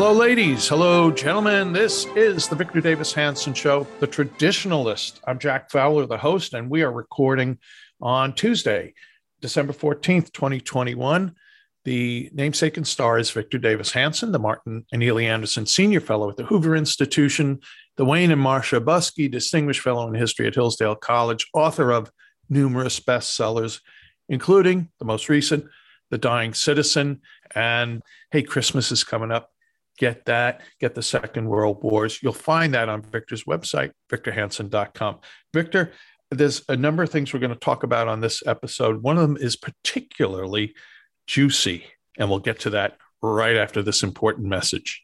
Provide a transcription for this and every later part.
Hello, ladies. Hello, gentlemen. This is the Victor Davis Hanson Show, the traditionalist. I'm Jack Fowler, the host, and we are recording on Tuesday, December 14th, 2021. The namesake and star is Victor Davis Hanson, the Martin and Illie Anderson Senior Fellow at the Hoover Institution, the Wayne and Marcia Buske Distinguished Fellow in History at Hillsdale College, author of numerous bestsellers, including the most recent, The Dying Citizen. And hey, Christmas is coming up get that, get the Second World Wars. You'll find that on Victor's website, victorhanson.com. Victor, there's a number of things we're going to talk about on this episode. One of them is particularly juicy, and we'll get to that right after this important message.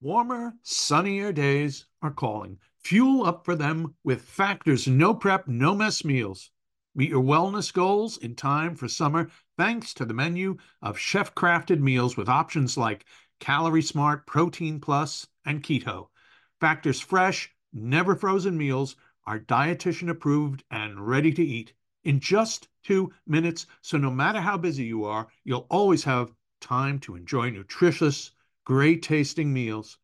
Warmer, sunnier days are calling. Fuel up for them with Factor's no prep, no mess meals. Meet your wellness goals in time for summer thanks to the menu of chef crafted meals with options like Calorie Smart, Protein Plus, and Keto. Factor's fresh, never frozen meals are dietitian approved and ready to eat in just two minutes. So, no matter how busy you are, you'll always have time to enjoy nutritious, great tasting meals.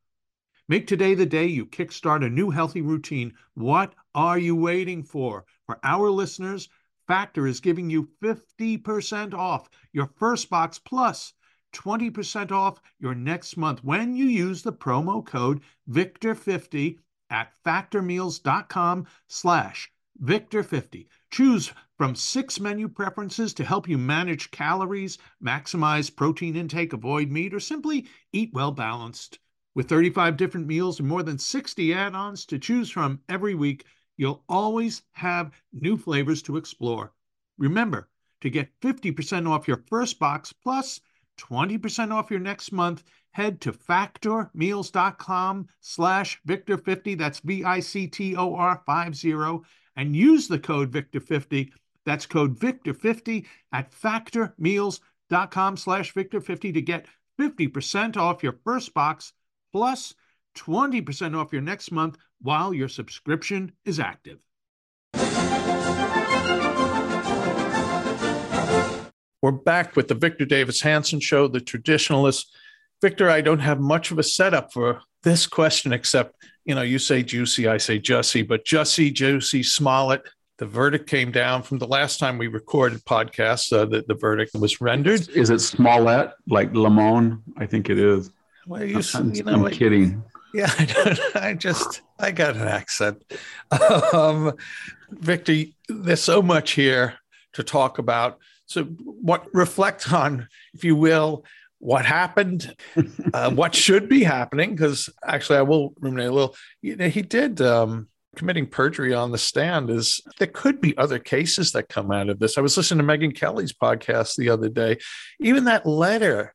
Make today the day you kickstart a new healthy routine. What are you waiting for? For our listeners, Factor is giving you 50% off your first box plus 20% off your next month when you use the promo code VICTOR50 at factormeals.com slash VICTOR50. Choose from six menu preferences to help you manage calories, maximize protein intake, avoid meat, or simply eat well balanced. With 35 different meals and more than 60 add-ons to choose from every week, you'll always have new flavors to explore. Remember, to get 50% off your first box plus 20% off your next month, head to factormeals.com slash Victor50, that's V-I-C-T-O-R 50, and use the code Victor50, that's code Victor50 at factormeals.com slash Victor50 to get 50% off your first box plus 20% off your next month while your subscription is active. We're back with the Victor Davis Hanson Show, the traditionalist. Victor, I don't have much of a setup for this question, except, you know, you say juicy, I say Jussie, but Jussie, Juicy, Smollett, the verdict came down from the last time we recorded podcasts. Uh, the, the verdict was rendered. Is it Smollett, like Lamone? I think it is. Well, you, I'm, you know, I'm like, kidding. Yeah, I, don't, I just I got an accent. Um, Victor, there's so much here to talk about. So, what reflect on, if you will, what happened, uh, what should be happening? Because actually, I will ruminate a little. You know, he did um, committing perjury on the stand. Is there could be other cases that come out of this? I was listening to Megyn Kelly's podcast the other day. Even that letter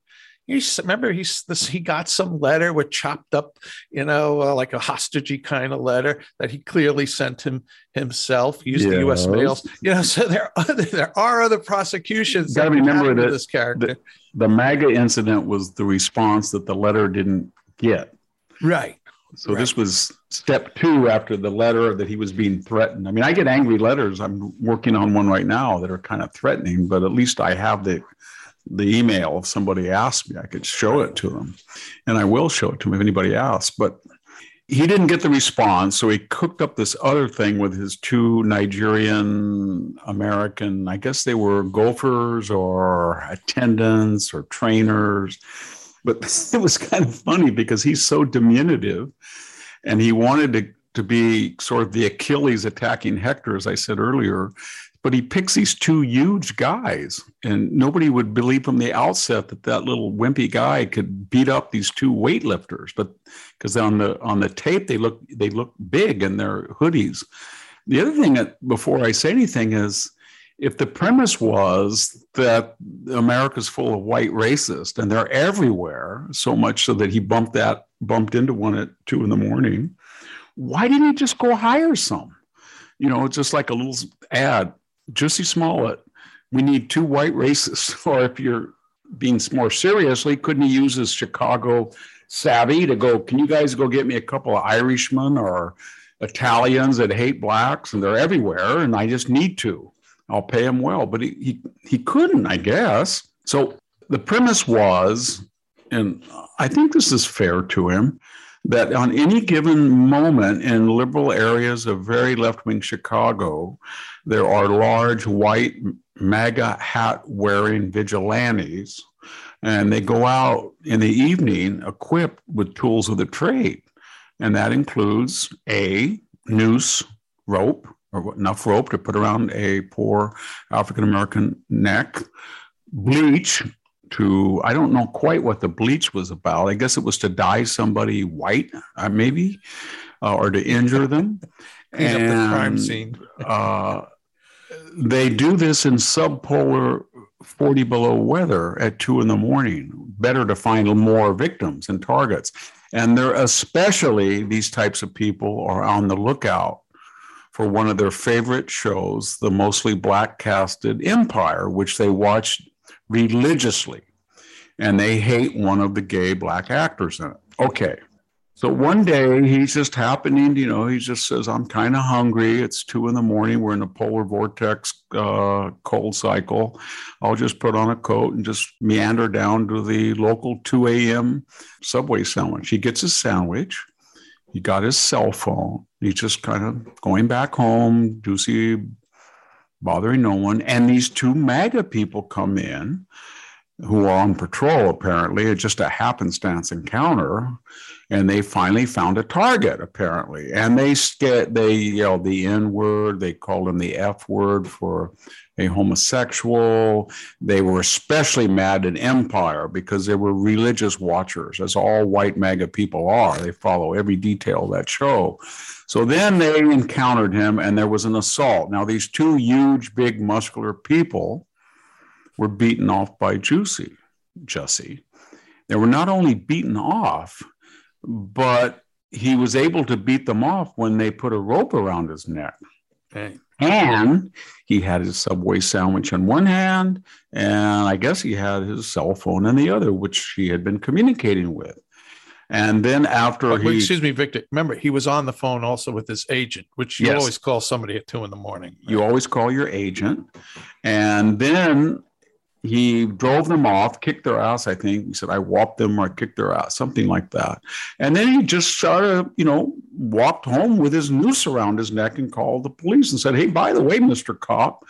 He remember he's this. He got some letter with chopped up, you know, uh, like a hostagey kind of letter that he clearly sent him himself. Used the U.S. mails, you know. So there, are, there are other prosecutions. Got to remember that this character. The, the MAGA incident was the response that the letter didn't get. Right. So Right. this was step two after the letter that he was being threatened. I mean, I get angry letters. I'm working on one right now that are kind of threatening, but at least I have the the email. If somebody asked me, I could show it to them, and I will show it to them if anybody asks. But he didn't get the response, so he cooked up this other thing with his two Nigerian American. I guess they were golfers or attendants or trainers but it was kind of funny because he's so diminutive and he wanted to, to be sort of the Achilles attacking Hector, as I said earlier. But he picks these two huge guys, and nobody would believe from the outset that that little wimpy guy could beat up these two weightlifters. But because on the on the tape they look they look big in their hoodies. The other thing that before I say anything is if the premise was that America's full of white racists and they're everywhere, so much so that he bumped that bumped into one at two in the morning, why didn't he just go hire some? You know, just like a little ad, Jussie Smollett. We need two white racists. Or if you're being more seriously, couldn't he use his Chicago savvy to go? Can you guys go get me a couple of Irishmen or Italians that hate blacks and they're everywhere, and I just need to. I'll pay him well. But he, he, he couldn't, I guess. So the premise was, and I think this is fair to him, that on any given moment in liberal areas of very left wing Chicago, there are large white MAGA hat wearing vigilantes, and they go out in the evening equipped with tools of the trade. And that includes a noose rope, or enough rope to put around a poor African American neck, bleach to, I don't know quite what the bleach was about. I guess it was to dye somebody white, uh, maybe, uh, or to injure them. Clean up the crime scene. uh, they do this in subpolar 40 below weather at two in the morning. Better to find more victims and targets. And they're especially, these types of people are on the lookout for one of their favorite shows, the mostly black casted Empire, which they watch religiously. And they hate one of the gay black actors in it. Okay. So one day he's just happening, you know, he just says, I'm kind of hungry. It's two in the morning. We're in a polar vortex uh, cold cycle. I'll just put on a coat and just meander down to the local 2 a.m. Subway sandwich. He gets his sandwich. He got his cell phone. He's just kind of going back home, Ducey bothering no one. And these two MAGA people come in who are on patrol, apparently. It's just a happenstance encounter and they finally found a target apparently. And they sca- they yelled the n word they called him the f word for a homosexual. They were especially mad at empire because they were religious watchers as all white maga people are. They follow every detail of that show. So then they encountered him and there was an assault. Now these two huge big muscular people were beaten off by juicy jesse they were not only beaten off but he was able to beat them off when they put a rope around his neck. Okay. And he had his Subway sandwich in one hand, and I guess he had his cell phone in the other, which he had been communicating with. And then after Oh, he, excuse me, Victor. Remember, he was on the phone also with his agent, which you Yes. always call somebody at two in the morning. you always call your agent. And then he drove them off, kicked their ass, I think. He said, I whopped them or I kicked their ass, something like that. And then he just sort of, you know, walked home with his noose around his neck and called the police and said, Hey, by the way, Mr. Cop,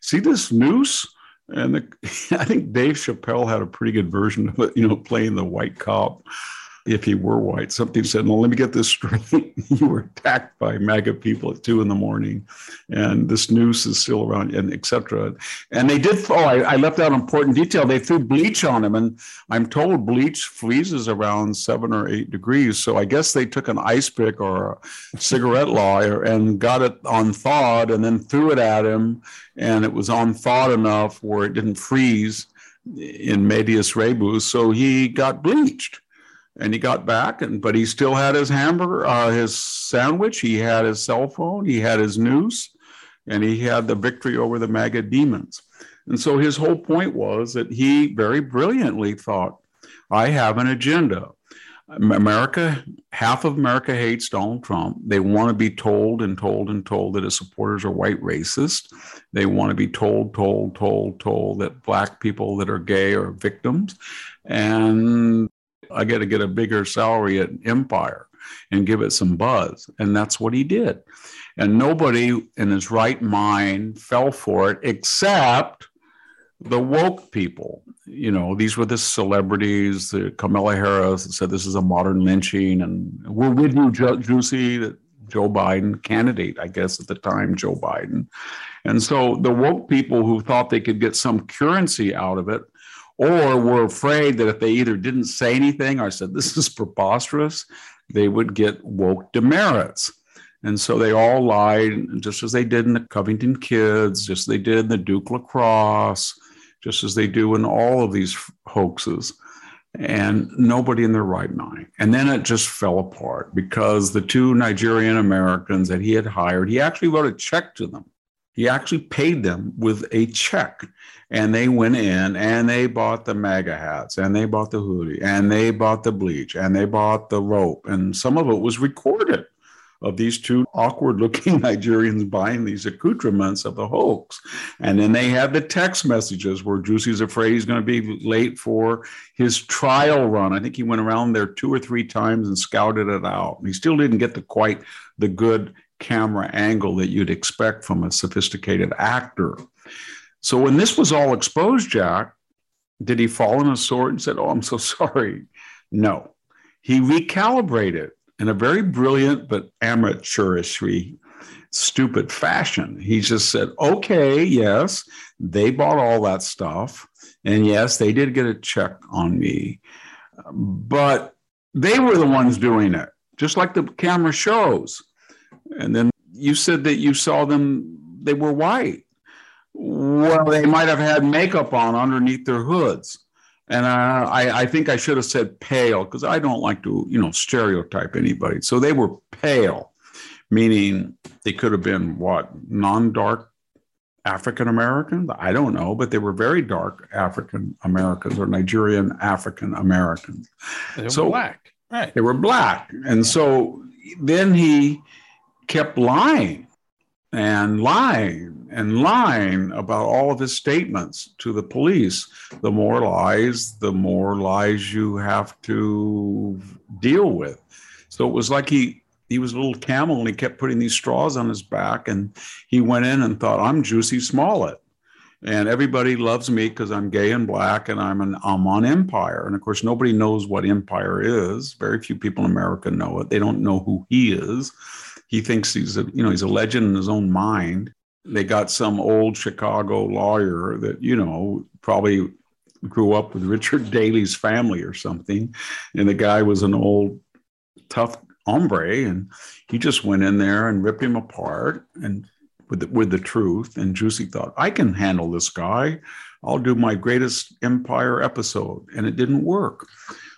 see this noose? And the, I think Dave Chappelle had a pretty good version of it, you know, playing the white cop. If he were white, something said, "Well, let me get this straight. you were attacked by MAGA people at two in the morning, and this noose is still around, and etc." And they did. Oh, I, I left out important detail. They threw bleach on him, and I'm told bleach freezes around seven or eight degrees. So I guess they took an ice pick or a cigarette lawyer and got it on thawed, and then threw it at him, and it was on thawed enough where it didn't freeze in medias rebus. So he got bleached and he got back and but he still had his hamburger uh, his sandwich. He had his cell phone. He had his noose. And he had the victory over the maga demons. And so his whole point was that he very brilliantly thought i have an agenda. America half of america hates donald trump. They want to be told and told and told that his supporters are white racist they want to be told told told told that black people that are gay are victims. And I got to get a bigger salary at Empire and give it some buzz. And that's what he did. And nobody in his right mind fell for it except the woke people. You know, these were the celebrities, the Kamala Harris said this is a modern lynching, and we're with you, Juicy, that Joe Biden, candidate, I guess at the time, Joe Biden. And so the woke people who thought they could get some currency out of it or were afraid that if they either didn't say anything or said, this is preposterous, they would get woke demerits. And so they all lied, just as they did in the Covington Kids, just as they did in the Duke lacrosse, just as they do in all of these hoaxes. And nobody in their right mind. And then it just fell apart because the two Nigerian Americans that he had hired, he actually wrote a check to them. He actually paid them with a check and they went in and they bought the MAGA hats and they bought the hoodie and they bought the bleach and they bought the rope. And some of it was recorded of these two awkward looking Nigerians buying these accoutrements of the hoax. And then they had the text messages where Juicy's afraid he's going to be late for his trial run. I think he went around there two or three times and scouted it out. He still didn't get the quite the good camera angle that you'd expect from a sophisticated actor. So when this was all exposed, Jack, did he fall on his sword and said, Oh, I'm so sorry? No. He recalibrated in a very brilliant but amateurishly stupid fashion. He just said, Okay, yes, they bought all that stuff. And yes, they did get a check on me. But they were the ones doing it, just like the camera shows. And then you said that you saw them, they were white. Well, they might have had makeup on underneath their hoods. And uh, I, I think I should have said pale because I don't like to, you know, stereotype anybody. So they were pale, meaning they could have been what, non dark African Americans? I don't know, but they were very dark African Americans or Nigerian African Americans. They were so, black. Right. They were black. And so then he kept lying and lying and lying about all of his statements to the police. The more lies, the more lies you have to deal with. So it was like he he was a little camel and he kept putting these straws on his back and he went in and thought I'm Juicy Smollett. And everybody loves me because I'm gay and black and I'm an I'm on Empire. And of course nobody knows what Empire is. Very few people in America know it. They don't know who he is he thinks he's a you know he's a legend in his own mind they got some old chicago lawyer that you know probably grew up with richard daley's family or something. And the guy was an old tough hombre and he just went in there and ripped him apart and with the, with the truth. And juicy thought i can handle this guy. I'll do my greatest empire episode. And it didn't work.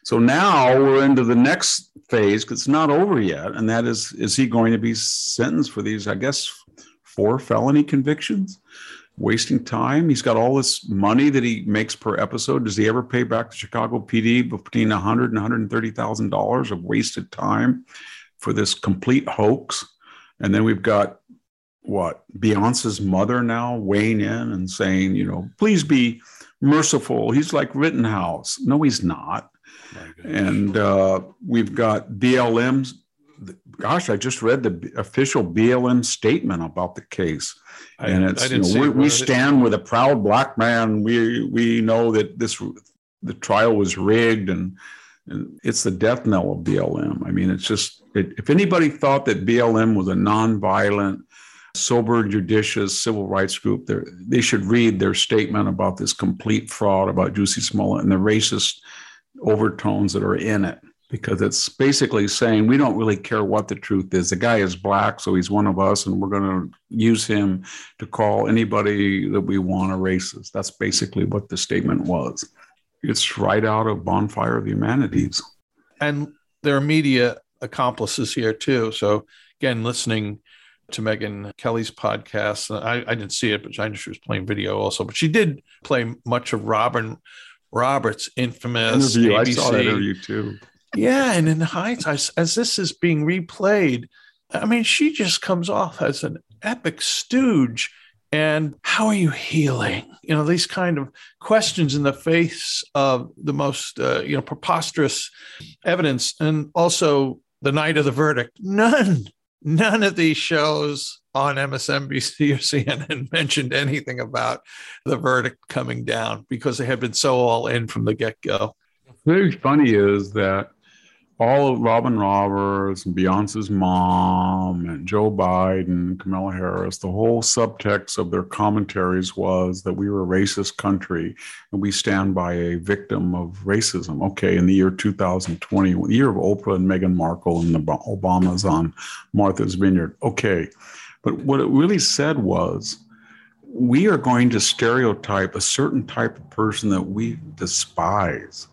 So now we're into the next phase because it's not over yet, and that is is he going to be sentenced for these? I guess four felony convictions, wasting time. He's got all this money that he makes per episode. Does he ever pay back the Chicago PD between a hundred and one hundred and thirty thousand dollars of wasted time for this complete hoax? And then we've got what Beyonce's mother now weighing in and saying, you know, please be merciful. He's like Rittenhouse. No, he's not. And uh, we've got BLM's. Gosh, I just read the official BLM statement about the case, I, and it's you know, we, we stand with a proud black man. We we know that this the trial was rigged, and, and it's the death knell of BLM. I mean, it's just it, if anybody thought that BLM was a nonviolent, sober, judicious civil rights group, they should read their statement about this complete fraud about Juicy Smollett and the racist overtones that are in it. Because it's basically saying we don't really care what the truth is. The guy is black, so he's one of us, and we're going to use him to call anybody that we want a racist. That's basically what the statement was. It's right out of Bonfire of the Humanities. And there are media accomplices here too. So again, listening to Megyn Kelly's podcast, I, I didn't see it, but I know she was playing video also. But she did play much of Robin Roberts' infamous interview. ABC. I saw that interview too. Yeah, and in hindsight, as this is being replayed, I mean, she just comes off as an epic stooge. And how are you healing? You know, these kind of questions in the face of the most, uh, you know, preposterous evidence. And also the night of the verdict, none, none of these shows on MSNBC or CNN mentioned anything about the verdict coming down because they had been so all in from the get go. Very funny is that all of Robin Roberts and Beyonce's mom and Joe Biden, Kamala Harris, the whole subtext of their commentaries was that we were a racist country and we stand by a victim of racism. Okay, in the year 2020, the year of Oprah and Meghan Markle and the Obamas on Martha's Vineyard. Okay, but what it really said was we are going to stereotype a certain type of person that we despise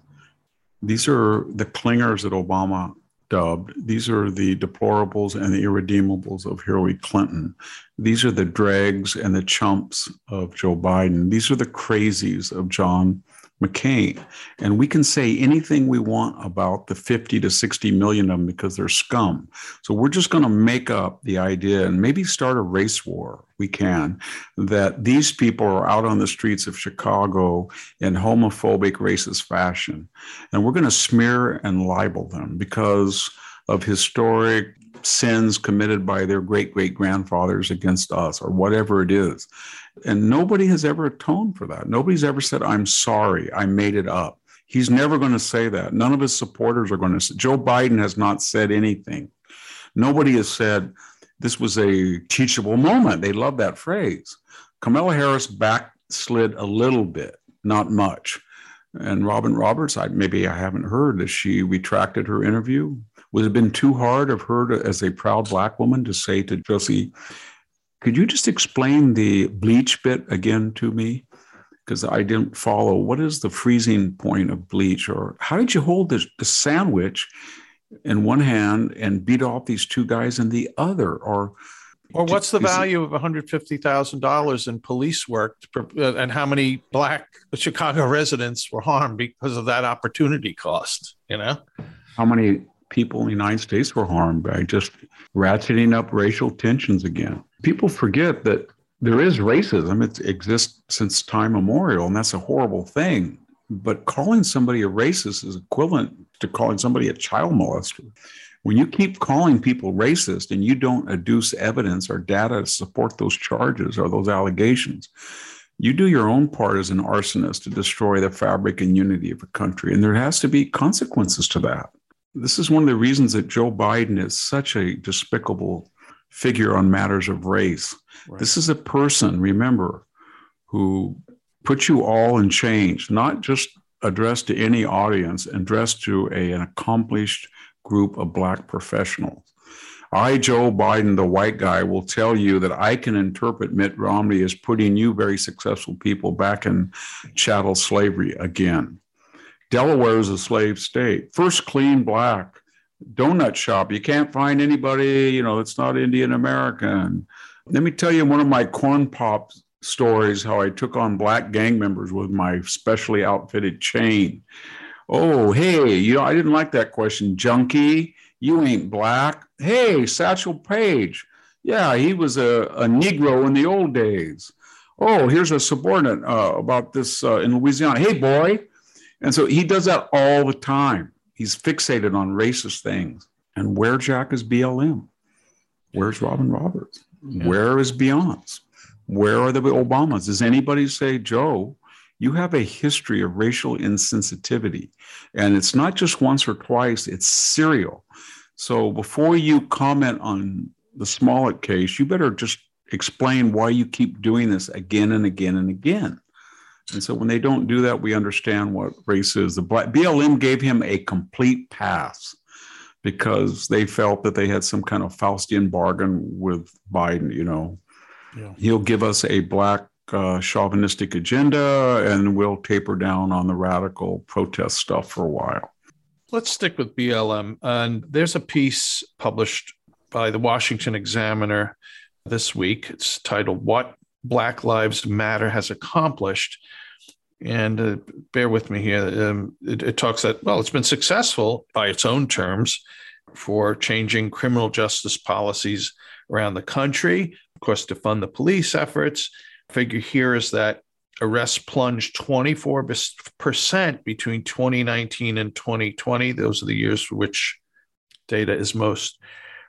these are the clingers that Obama dubbed. These are the deplorables and the irredeemables of Hillary Clinton. These are the dregs and the chumps of Joe Biden. These are the crazies of John McCain. And we can say anything we want about the 50 to 60 million of them because they're scum. So we're just going to make up the idea and maybe start a race war. We can, that these people are out on the streets of Chicago in homophobic, racist fashion. And we're going to smear and libel them because of historic sins committed by their great great grandfathers against us or whatever it is. And nobody has ever atoned for that. Nobody's ever said, I'm sorry, I made it up. He's never going to say that. None of his supporters are going to say. Joe Biden has not said anything. Nobody has said this was a teachable moment. They love that phrase. Kamala Harris backslid a little bit, not much. And Robin Roberts, I, maybe I haven't heard that she retracted her interview. Would it have been too hard of her to, as a proud black woman to say to Josie, could you just explain the bleach bit again to me? Because I didn't follow. What is the freezing point of bleach? Or how did you hold the, the sandwich in one hand and beat off these two guys in the other? Or or what's the value of $150,000 in police work uh, and how many black Chicago residents were harmed because of that opportunity cost, you know? How many people in the United States were harmed by just ratcheting up racial tensions again. People forget that there is racism. It exists since time immemorial, and that's a horrible thing. But calling somebody a racist is equivalent to calling somebody a child molester. When you keep calling people racist and you don't adduce evidence or data to support those charges or those allegations, you do your own part as an arsonist to destroy the fabric and unity of a country. And there has to be consequences to that. This is one of the reasons that Joe Biden is such a despicable figure on matters of race. Right. This is a person, remember, who put you all in change, not just addressed to any audience, addressed to a, an accomplished group of Black professionals. I, Joe Biden, the white guy, will tell you that I can interpret Mitt Romney as putting you very successful people back in chattel slavery again. Delaware is a slave state. First clean black donut shop. You can't find anybody, you know, it's not Indian American. Let me tell you one of my corn pop stories how I took on black gang members with my specially outfitted chain. Oh, hey, you know, I didn't like that question. Junkie, you ain't black. Hey, Satchel Paige. Yeah, he was a, a Negro in the old days. Oh, here's a subordinate uh, about this uh, in Louisiana. Hey, boy, and so he does that all the time. He's fixated on racist things. And where, Jack, is BLM? Where's Robin Roberts? Yeah. Where is Beyonce? Where are the Obamas? Does anybody say, Joe, you have a history of racial insensitivity? And it's not just once or twice, it's serial. So before you comment on the Smollett case, you better just explain why you keep doing this again and again and again. And so when they don't do that, we understand what race is. The black BLM gave him a complete pass because they felt that they had some kind of Faustian bargain with Biden. You know, yeah. he'll give us a black uh, chauvinistic agenda and we'll taper down on the radical protest stuff for a while. Let's stick with BLM. And there's a piece published by the Washington Examiner this week. It's titled What Black Lives Matter Has Accomplished. And uh, bear with me here. Um, it, it talks that, well, it's been successful by its own terms for changing criminal justice policies around the country, of course, to fund the police efforts. Figure here is that arrests plunged 24% between 2019 and 2020. Those are the years for which data is most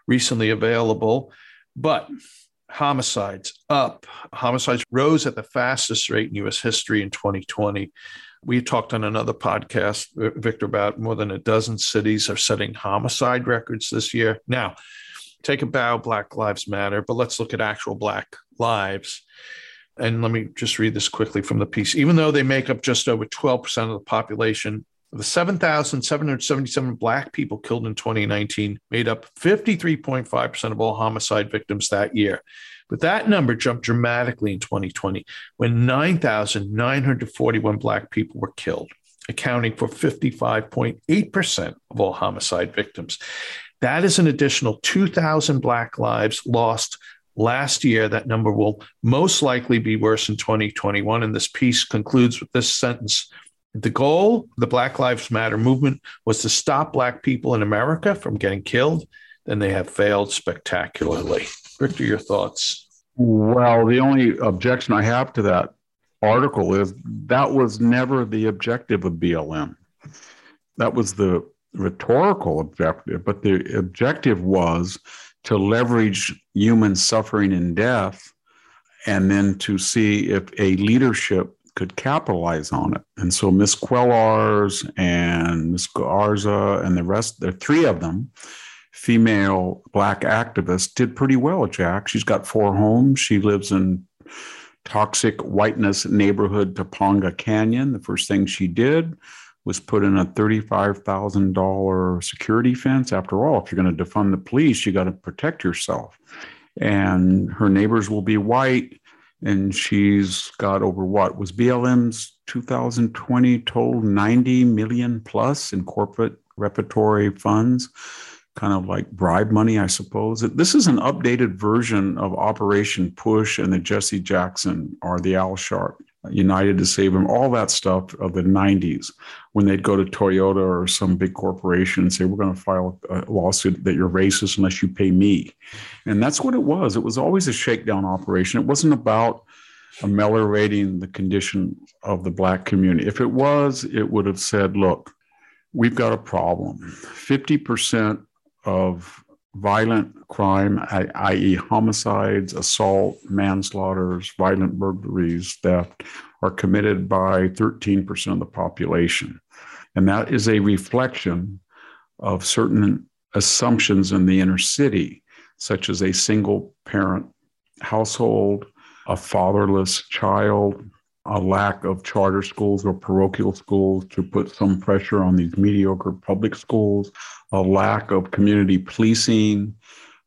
recently available. But homicides up. Homicides rose at the fastest rate in US history in 2020. We talked on another podcast, uh, Victor, about more than a dozen cities are setting homicide records this year. Now, take a bow, Black Lives Matter, but let's look at actual Black lives. And let me just read this quickly from the piece. Even though they make up just over 12% of the population, the 7,777 Black people killed in 2019 made up 53.5% of all homicide victims that year. But that number jumped dramatically in 2020 when 9,941 Black people were killed, accounting for 55.8% of all homicide victims. That is an additional 2,000 Black lives lost last year. That number will most likely be worse in 2021. And this piece concludes with this sentence the goal the Black Lives Matter movement was to stop Black people in America from getting killed. Then they have failed spectacularly. Victor, your thoughts? Well, the only objection I have to that article is that was never the objective of BLM. That was the rhetorical objective, but the objective was to leverage human suffering and death and then to see if a leadership could capitalize on it. And so Miss Cullors and Miss Garza and the rest, are three of them, female black activists, did pretty well, Jack. She's got four homes. She lives in toxic whiteness neighborhood Topanga Canyon. The first thing she did was put in a $35,000 security fence. After all, if you're going to defund the police, you got to protect yourself. And her neighbors will be white and she's got over what was BLM's 2020 total 90 million plus in corporate repertory funds, kind of like bribe money, I suppose. This is an updated version of Operation Push and the Jesse Jackson or the Al Sharp United to Save Him, all that stuff of the 90s when they'd go to Toyota or some big corporation and say, We're going to file a lawsuit that you're racist unless you pay me. And that's what it was. It was always a shakedown operation. It wasn't about ameliorating the condition of the Black community. If it was, it would have said, Look, we've got a problem. 50% of violent crime, i.e., homicides, assault, manslaughters, violent burglaries, theft, are committed by 13% of the population. And that is a reflection of certain assumptions in the inner city, such as a single parent household, a fatherless child, a lack of charter schools or parochial schools to put some pressure on these mediocre public schools, a lack of community policing,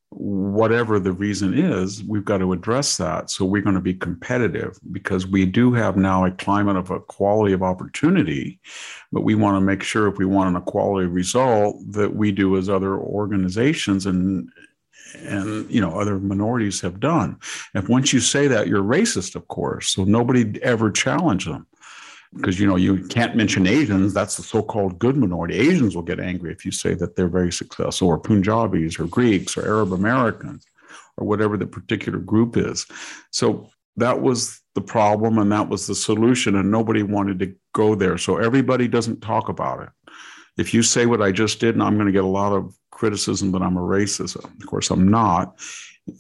whatever the reason is, we've got to address that. So we're going to be competitive because we do have now a climate of equality of opportunity, but we want to make sure if we want an equality result that we do as other organizations and and you know other minorities have done. If once you say that, you're racist, of course. So nobody ever challenged them because you know you can't mention Asians. That's the so-called good minority. Asians will get angry if you say that they're very successful, or Punjabis, or Greeks, or Arab Americans, or whatever the particular group is. So that was the problem, and that was the solution, and nobody wanted to go there. So everybody doesn't talk about it. If you say what I just did, and I'm going to get a lot of criticism that I'm a racist. Of course, I'm not.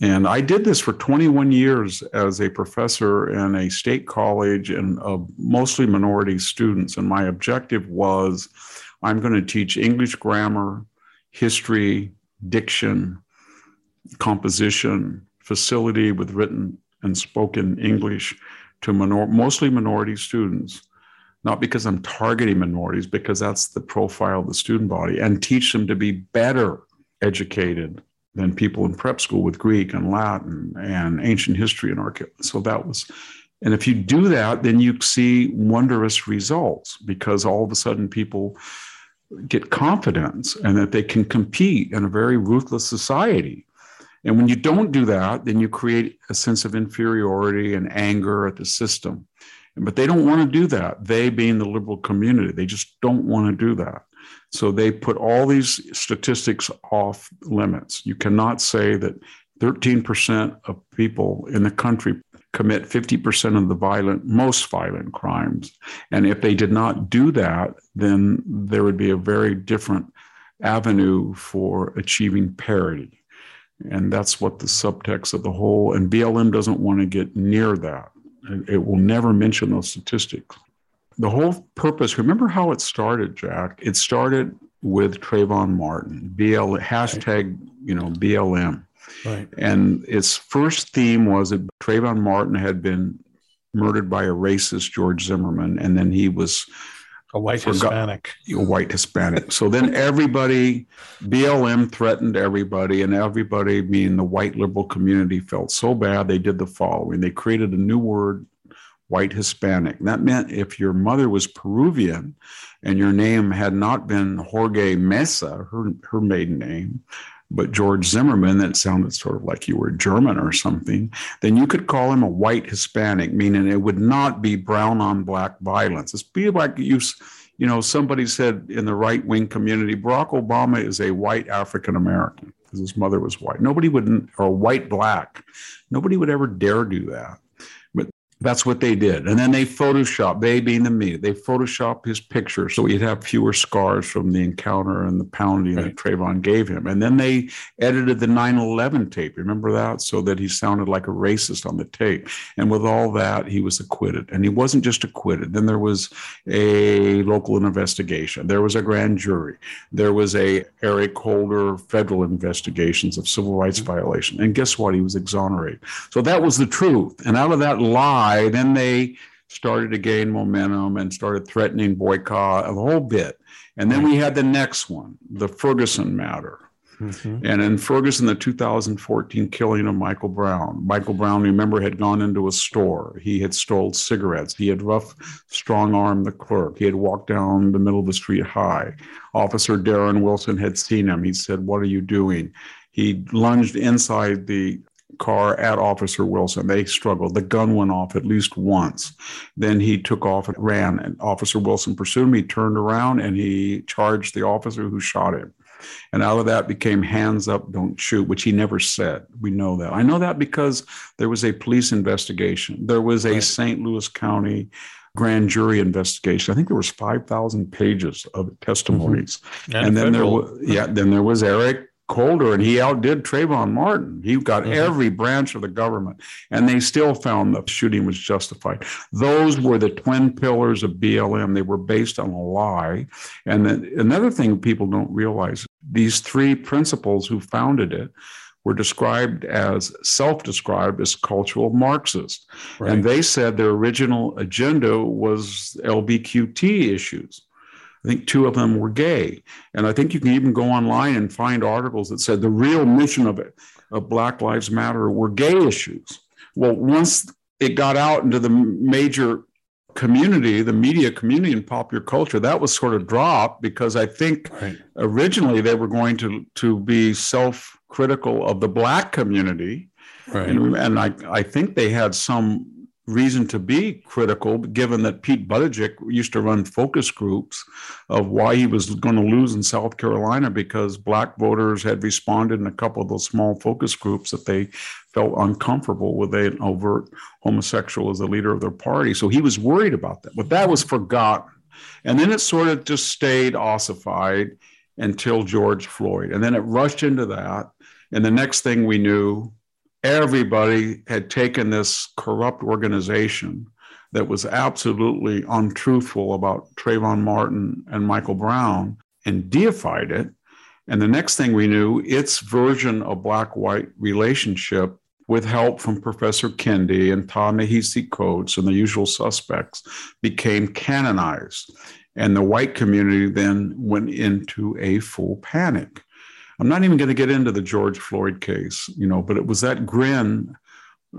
And I did this for 21 years as a professor in a state college and of mostly minority students. And my objective was I'm going to teach English grammar, history, diction, composition, facility with written and spoken English to minor- mostly minority students, not because I'm targeting minorities, because that's the profile of the student body, and teach them to be better educated than people in prep school with Greek and Latin and ancient history and archaeology. So that was, and if you do that, then you see wondrous results because all of a sudden people get confidence and that they can compete in a very ruthless society. And when you don't do that, then you create a sense of inferiority and anger at the system. But they don't want to do that. They, being the liberal community, they just don't want to do that. So they put all these statistics off limits. You cannot say that 13% of people in the country commit 50% of the violent, most violent crimes. And if they did not do that, then there would be a very different avenue for achieving parity. And that's what the subtext of the whole, and BLM doesn't want to get near that. It will never mention those statistics the whole purpose, remember how it started, Jack? It started with Trayvon Martin, BL hashtag, you know, BLM. Right. And its first theme was that Trayvon Martin had been murdered by a racist George Zimmerman, and then he was a white Hispanic. A white Hispanic. so then everybody, BLM threatened everybody, and everybody, being the white liberal community, felt so bad they did the following. They created a new word white Hispanic. That meant if your mother was Peruvian and your name had not been Jorge Mesa, her, her maiden name, but George Zimmerman, that sounded sort of like you were German or something, then you could call him a white Hispanic, meaning it would not be brown on black violence. It's be like you, you know, somebody said in the right wing community, Barack Obama is a white African American because his mother was white. Nobody wouldn't or white black. Nobody would ever dare do that. That's what they did. And then they Photoshop, they being the media, they Photoshop his picture so he'd have fewer scars from the encounter and the pounding right. that Trayvon gave him. And then they edited the 9 11 tape. Remember that? So that he sounded like a racist on the tape. And with all that, he was acquitted. And he wasn't just acquitted. Then there was a local investigation, there was a grand jury, there was a Eric Holder federal investigations of civil rights mm-hmm. violation. And guess what? He was exonerated. So that was the truth. And out of that lie, Then they started to gain momentum and started threatening boycott a whole bit. And then we had the next one, the Ferguson matter. Mm-hmm. And in Ferguson, the 2014 killing of Michael Brown. Michael Brown, remember, had gone into a store. He had stole cigarettes. He had rough, strong armed the clerk. He had walked down the middle of the street high. Officer Darren Wilson had seen him. He said, What are you doing? He lunged inside the car at Officer Wilson. They struggled. The gun went off at least once. Then he took off and ran. And Officer Wilson pursued him. He turned around and he charged the officer who shot him. And out of that became hands up, don't shoot, which he never said. We know that. I know that because there was a police investigation. There was a right. St. Louis County grand jury investigation. I think there was 5,000 pages of testimonies. Mm-hmm. And, and then federal. there was, yeah, then there was Eric Holder and he outdid Trayvon Martin. He got mm-hmm. every branch of the government, and they still found the shooting was justified. Those were the twin pillars of BLM. They were based on a lie. And then another thing people don't realize these three principals who founded it were described as self described as cultural Marxist. Right. And they said their original agenda was LBQT issues. I think two of them were gay. And I think you can even go online and find articles that said the real mission of it, of Black Lives Matter, were gay issues. Well, once it got out into the major community, the media community and popular culture, that was sort of dropped because I think right. originally they were going to to be self-critical of the black community. Right. And, and I, I think they had some reason to be critical, given that Pete Buttigieg used to run focus groups of why he was going to lose in South Carolina because black voters had responded in a couple of those small focus groups that they felt uncomfortable with an overt homosexual as the leader of their party. So he was worried about that, but that was forgotten. And then it sort of just stayed ossified until George Floyd. And then it rushed into that. And the next thing we knew, everybody had taken this corrupt organization that was absolutely untruthful about Trayvon Martin and Michael Brown and deified it. And the next thing we knew, its version of black white relationship with help from Professor Kendi and Ta-Nehisi Coates and the usual suspects, became canonized. And the white community then went into a full panic. I'm not even going to get into the George Floyd case, you know, but it was that grin.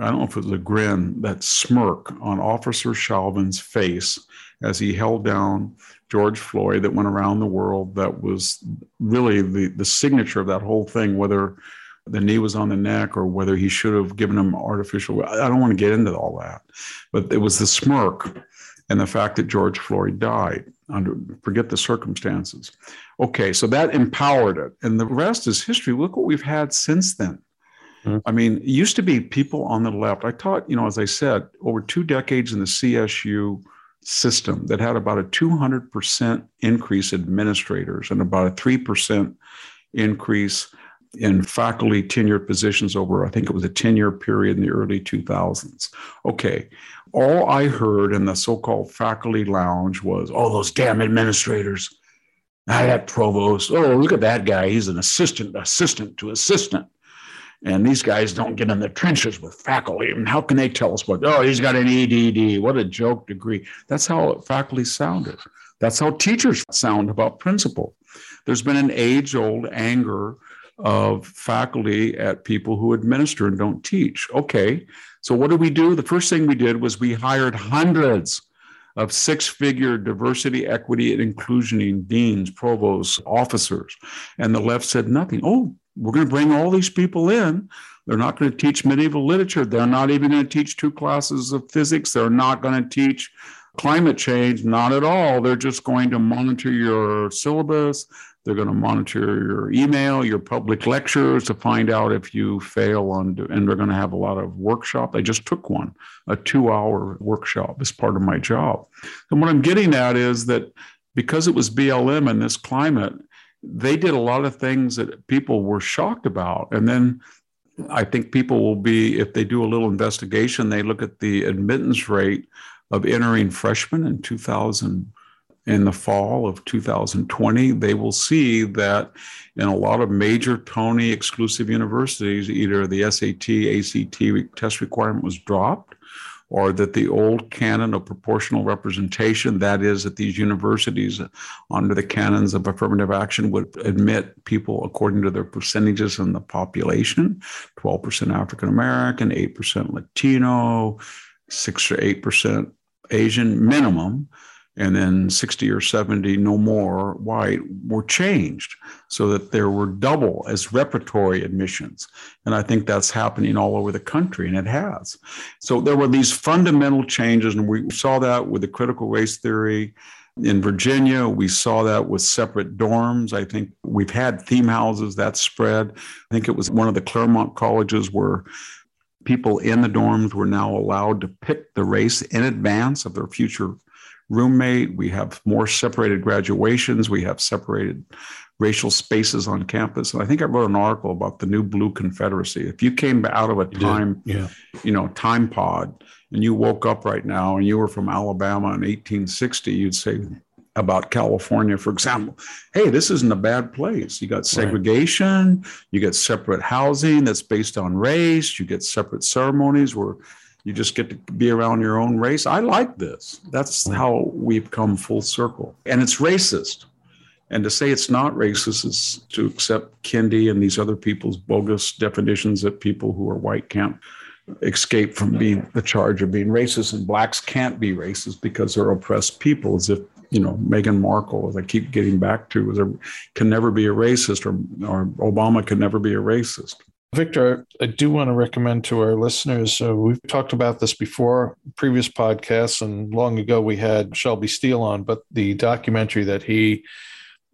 I don't know if it was a grin, that smirk on Officer Chauvin's face as he held down George Floyd that went around the world. That was really the, the signature of that whole thing, whether the knee was on the neck or whether he should have given him artificial. I don't want to get into all that, but it was the smirk and the fact that George Floyd died under forget the circumstances. Okay, so that empowered it, and the rest is history. Look what we've had since then. Mm-hmm. I mean, it used to be people on the left. I taught, you know, as I said, over two decades in the CSU system that had about a 200% increase in administrators and about a 3% increase in faculty tenured positions over, I think it was a 10 year period in the early 2000s. Okay. All I heard in the so called faculty lounge was, oh, those damn administrators. Ah, that provost. Oh, look at that guy. He's an assistant, assistant to assistant. And these guys don't get in the trenches with faculty. And how can they tell us what? Oh, he's got an EDD. What a joke degree. That's how faculty sounded. That's how teachers sound about principal. There's been an age old anger of faculty at people who administer and don't teach. Okay, so what did we do? The first thing we did was we hired hundreds of six figure diversity, equity, and inclusion deans, provosts, officers. And the left said nothing. Oh, we're going to bring all these people in. They're not going to teach medieval literature. They're not even going to teach two classes of physics. They're not going to teach climate change. Not at all. They're just going to monitor your syllabus. They're going to monitor your email, your public lectures to find out if you fail on, and they're going to have a lot of workshop. I just took one, a two hour workshop as part of my job. And what I'm getting at is that because it was BLM in this climate, they did a lot of things that people were shocked about. And then I think people will be, if they do a little investigation, they look at the admittance rate of entering freshmen in 2000 in the fall of 2020, they will see that in a lot of major Tony exclusive universities, either the SAT, ACT test requirement was dropped, or that the old canon of proportional representation, that is, that these universities, under the canons of affirmative action, would admit people according to their percentages in the population 12% African American, 8% Latino, 6 or 8% Asian minimum and then 60 or 70 no more white were changed so that there were double as repertory admissions and i think that's happening all over the country and it has so there were these fundamental changes and we saw that with the critical race theory in Virginia, we saw that with separate dorms. I think we've had theme houses that spread. I think it was one of the Claremont colleges where people in the dorms were now allowed to pick the race in advance of their future roommate. We have more separated graduations. We have separated racial spaces on campus. And I think I wrote an article about the new blue confederacy. If you came out of a time, yeah. you know, time pod and you woke up right now and you were from Alabama in 1860, you'd say about California, for example, hey, this isn't a bad place. You got segregation, right. you get separate housing that's based on race, you get separate ceremonies where you just get to be around your own race. I like this. That's mm-hmm. how we've come full circle. And it's racist. And to say it's not racist is to accept Kendi and these other people's bogus definitions that people who are white can't escape from being the charge of being racist and blacks can't be racist because they're oppressed people as if you know Meghan Markle as I keep getting back to was a, can never be a racist or or Obama can never be a racist Victor, I do want to recommend to our listeners. Uh, we've talked about this before, previous podcasts, and long ago we had Shelby Steele on, but the documentary that he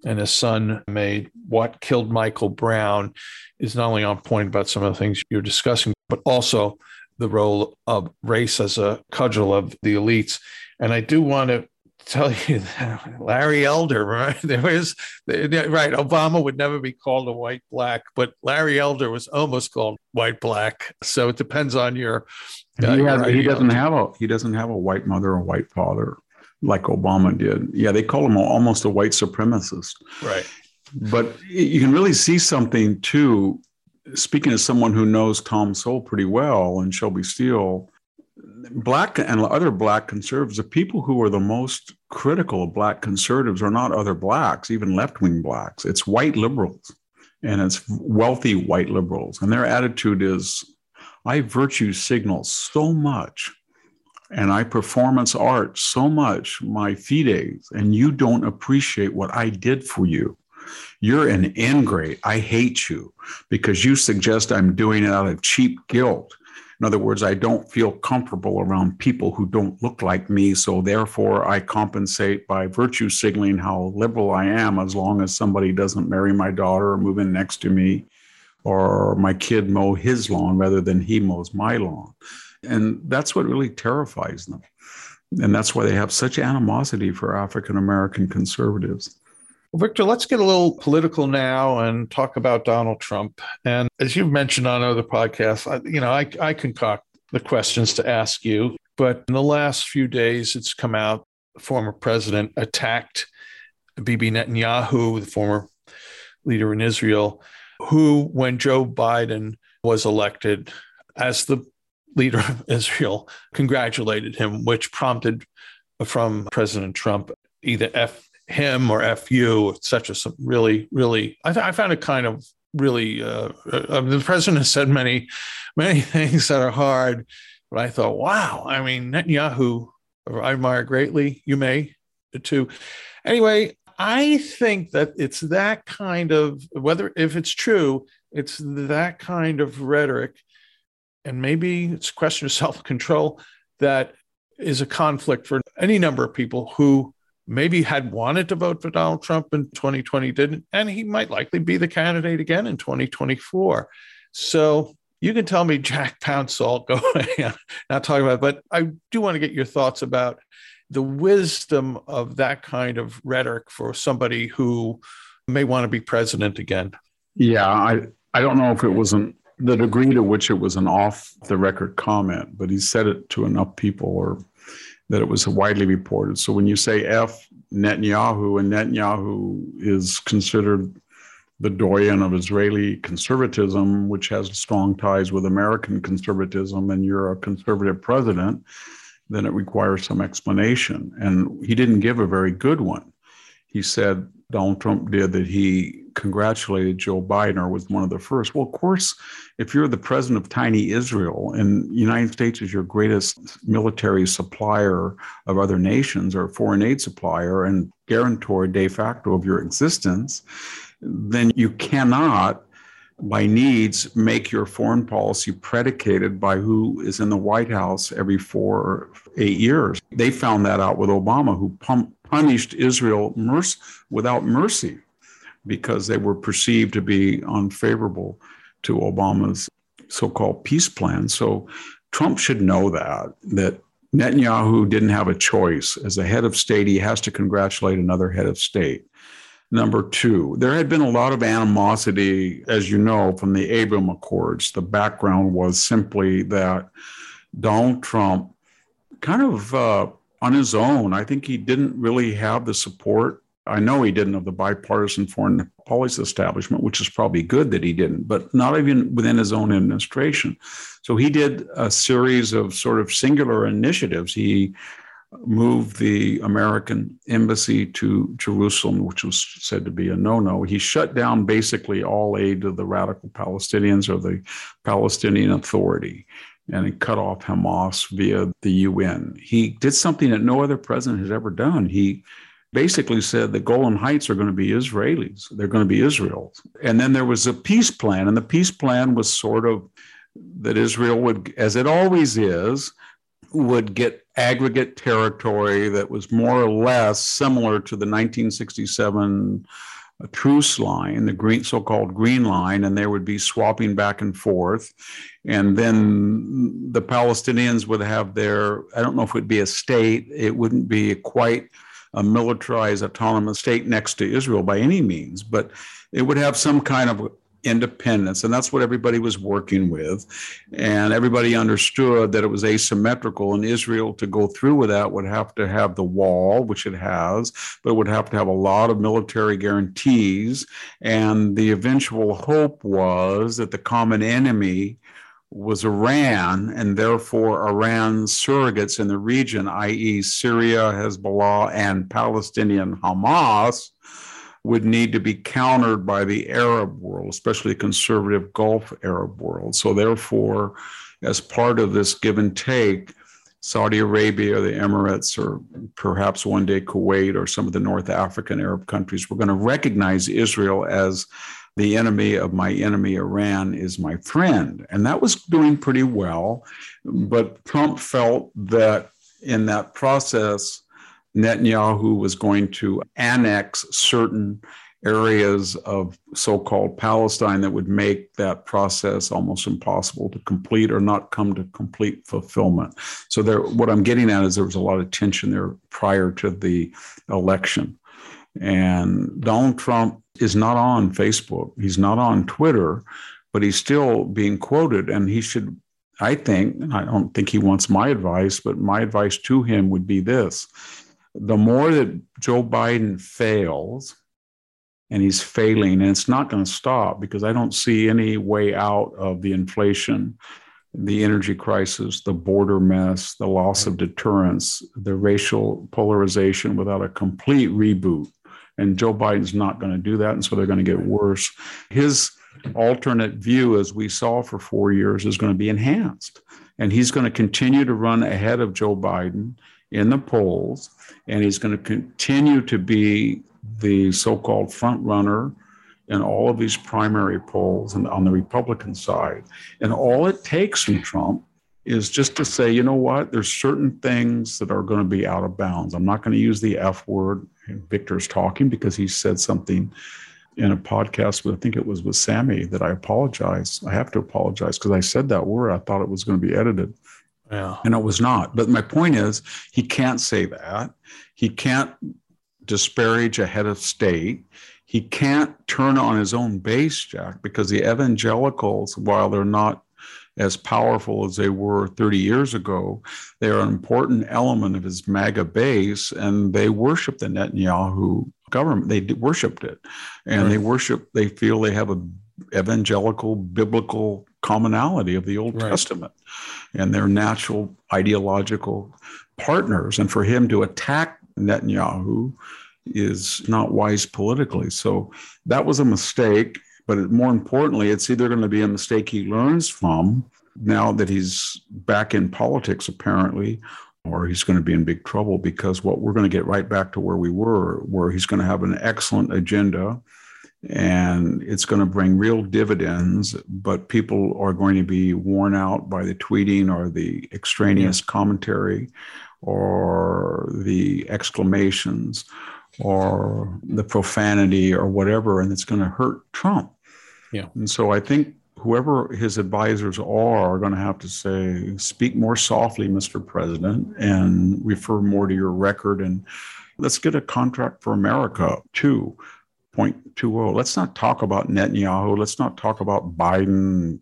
and his son made, What Killed Michael Brown, is not only on point about some of the things you're discussing, but also the role of race as a cudgel of the elites. And I do want to tell you that Larry Elder, right? There was right. Obama would never be called a white black, but Larry Elder was almost called white black. So it depends on your. Uh, he, has, he doesn't have a he doesn't have a white mother or white father like Obama did. Yeah, they call him almost a white supremacist. Right. But you can really see something too speaking as someone who knows Tom Sowell pretty well and Shelby Steele, black and other black conservatives, the people who are the most critical of black conservatives are not other blacks, even left wing blacks. It's white liberals and it's wealthy white liberals. And their attitude is I virtue signal so much and I performance art so much, my fides, and you don't appreciate what I did for you. You're an ingrate. I hate you because you suggest I'm doing it out of cheap guilt. In other words, I don't feel comfortable around people who don't look like me. So therefore, I compensate by virtue signaling how liberal I am as long as somebody doesn't marry my daughter or move in next to me or my kid mow his lawn rather than he mows my lawn. And that's what really terrifies them. And that's why they have such animosity for African American conservatives. Victor, let's get a little political now and talk about Donald Trump. And as you've mentioned on other podcasts, I, you know, I, I concoct the questions to ask you. But in the last few days, it's come out the former president attacked Bibi Netanyahu, the former leader in Israel, who, when Joe Biden was elected as the leader of Israel, congratulated him, which prompted from President Trump either F him or fu etc. Some really, really, I, th- I found it kind of really, uh, uh, the president has said many, many things that are hard, but I thought, wow, I mean, Netanyahu, I admire greatly. You may too. Anyway, I think that it's that kind of, whether, if it's true, it's that kind of rhetoric, and maybe it's a question of self control that is a conflict for any number of people who maybe had wanted to vote for Donald Trump in 2020, didn't, and he might likely be the candidate again in 2024. So you can tell me Jack Pouncell, go not talking about it, but I do want to get your thoughts about the wisdom of that kind of rhetoric for somebody who may want to be president again. Yeah, I, I don't know if it wasn't the degree to which it was an off the record comment, but he said it to enough people or that it was widely reported. So when you say F Netanyahu, and Netanyahu is considered the doyen of Israeli conservatism, which has strong ties with American conservatism, and you're a conservative president, then it requires some explanation. And he didn't give a very good one. He said Donald Trump did that he congratulated Joe Biden or was one of the first. Well, of course, if you're the president of tiny Israel and the United States is your greatest military supplier of other nations or foreign aid supplier and guarantor de facto of your existence, then you cannot by needs make your foreign policy predicated by who is in the White House every four or eight years. They found that out with Obama, who punished Israel merc- without mercy because they were perceived to be unfavorable to Obama's so-called peace plan. So Trump should know that that Netanyahu didn't have a choice. As a head of state, he has to congratulate another head of state. Number two, there had been a lot of animosity, as you know, from the Abraham Accords. The background was simply that Donald Trump, kind of uh, on his own, I think he didn't really have the support I know he didn't of the bipartisan foreign policy establishment, which is probably good that he didn't, but not even within his own administration. So he did a series of sort of singular initiatives. He moved the American embassy to Jerusalem, which was said to be a no no. He shut down basically all aid to the radical Palestinians or the Palestinian Authority. And he cut off Hamas via the UN. He did something that no other president has ever done. He basically said the Golan Heights are going to be Israelis. They're going to be Israel. And then there was a peace plan, and the peace plan was sort of that Israel would, as it always is, would get aggregate territory that was more or less similar to the 1967 truce line, the green, so-called green line, and there would be swapping back and forth. And then the Palestinians would have their, I don't know if it would be a state, it wouldn't be quite a militarized autonomous state next to Israel by any means, but it would have some kind of independence. And that's what everybody was working with. And everybody understood that it was asymmetrical. And Israel, to go through with that, would have to have the wall, which it has, but it would have to have a lot of military guarantees. And the eventual hope was that the common enemy was Iran, and therefore Iran's surrogates in the region, i.e., Syria, Hezbollah, and Palestinian Hamas, would need to be countered by the Arab world, especially conservative Gulf Arab world. So, therefore, as part of this give and take, Saudi Arabia, the Emirates, or perhaps one day Kuwait or some of the North African Arab countries were going to recognize Israel as the enemy of my enemy, Iran, is my friend. And that was doing pretty well. But Trump felt that in that process, Netanyahu was going to annex certain areas of so called Palestine that would make that process almost impossible to complete or not come to complete fulfillment. So, there, what I'm getting at is there was a lot of tension there prior to the election. And Donald Trump is not on Facebook, he's not on Twitter, but he's still being quoted. And he should, I think, I don't think he wants my advice, but my advice to him would be this the more that Joe Biden fails, and he's failing, and it's not going to stop because I don't see any way out of the inflation, the energy crisis, the border mess, the loss of deterrence, the racial polarization without a complete reboot. And Joe Biden's not going to do that. And so they're going to get worse. His alternate view, as we saw for four years, is going to be enhanced. And he's going to continue to run ahead of Joe Biden in the polls, and he's going to continue to be the so-called front runner in all of these primary polls and on the Republican side. And all it takes from Trump is just to say, you know what, there's certain things that are going to be out of bounds. I'm not going to use the F word. Victor's talking because he said something in a podcast, but I think it was with Sammy that I apologize. I have to apologize because I said that word. I thought it was going to be edited. Yeah. And it was not. But my point is, he can't say that. He can't disparage a head of state. He can't turn on his own base, Jack, because the evangelicals, while they're not as powerful as they were 30 years ago, they are an important element of his MAGA base, and they worship the Netanyahu government. They worshipped it, and right. they worship. They feel they have a evangelical biblical commonality of the Old right. Testament and their natural ideological partners. And for him to attack Netanyahu is not wise politically. So that was a mistake. But more importantly, it's either going to be a mistake he learns from now that he's back in politics, apparently, or he's going to be in big trouble because what we're going to get right back to where we were, where he's going to have an excellent agenda and it's going to bring real dividends, but people are going to be worn out by the tweeting or the extraneous yeah. commentary or the exclamations or the profanity or whatever, and it's going to hurt Trump. Yeah. And so I think whoever his advisors are are going to have to say, speak more softly, Mr. President, and refer more to your record and let's get a contract for America too. 0.20. Let's not talk about Netanyahu. Let's not talk about Biden.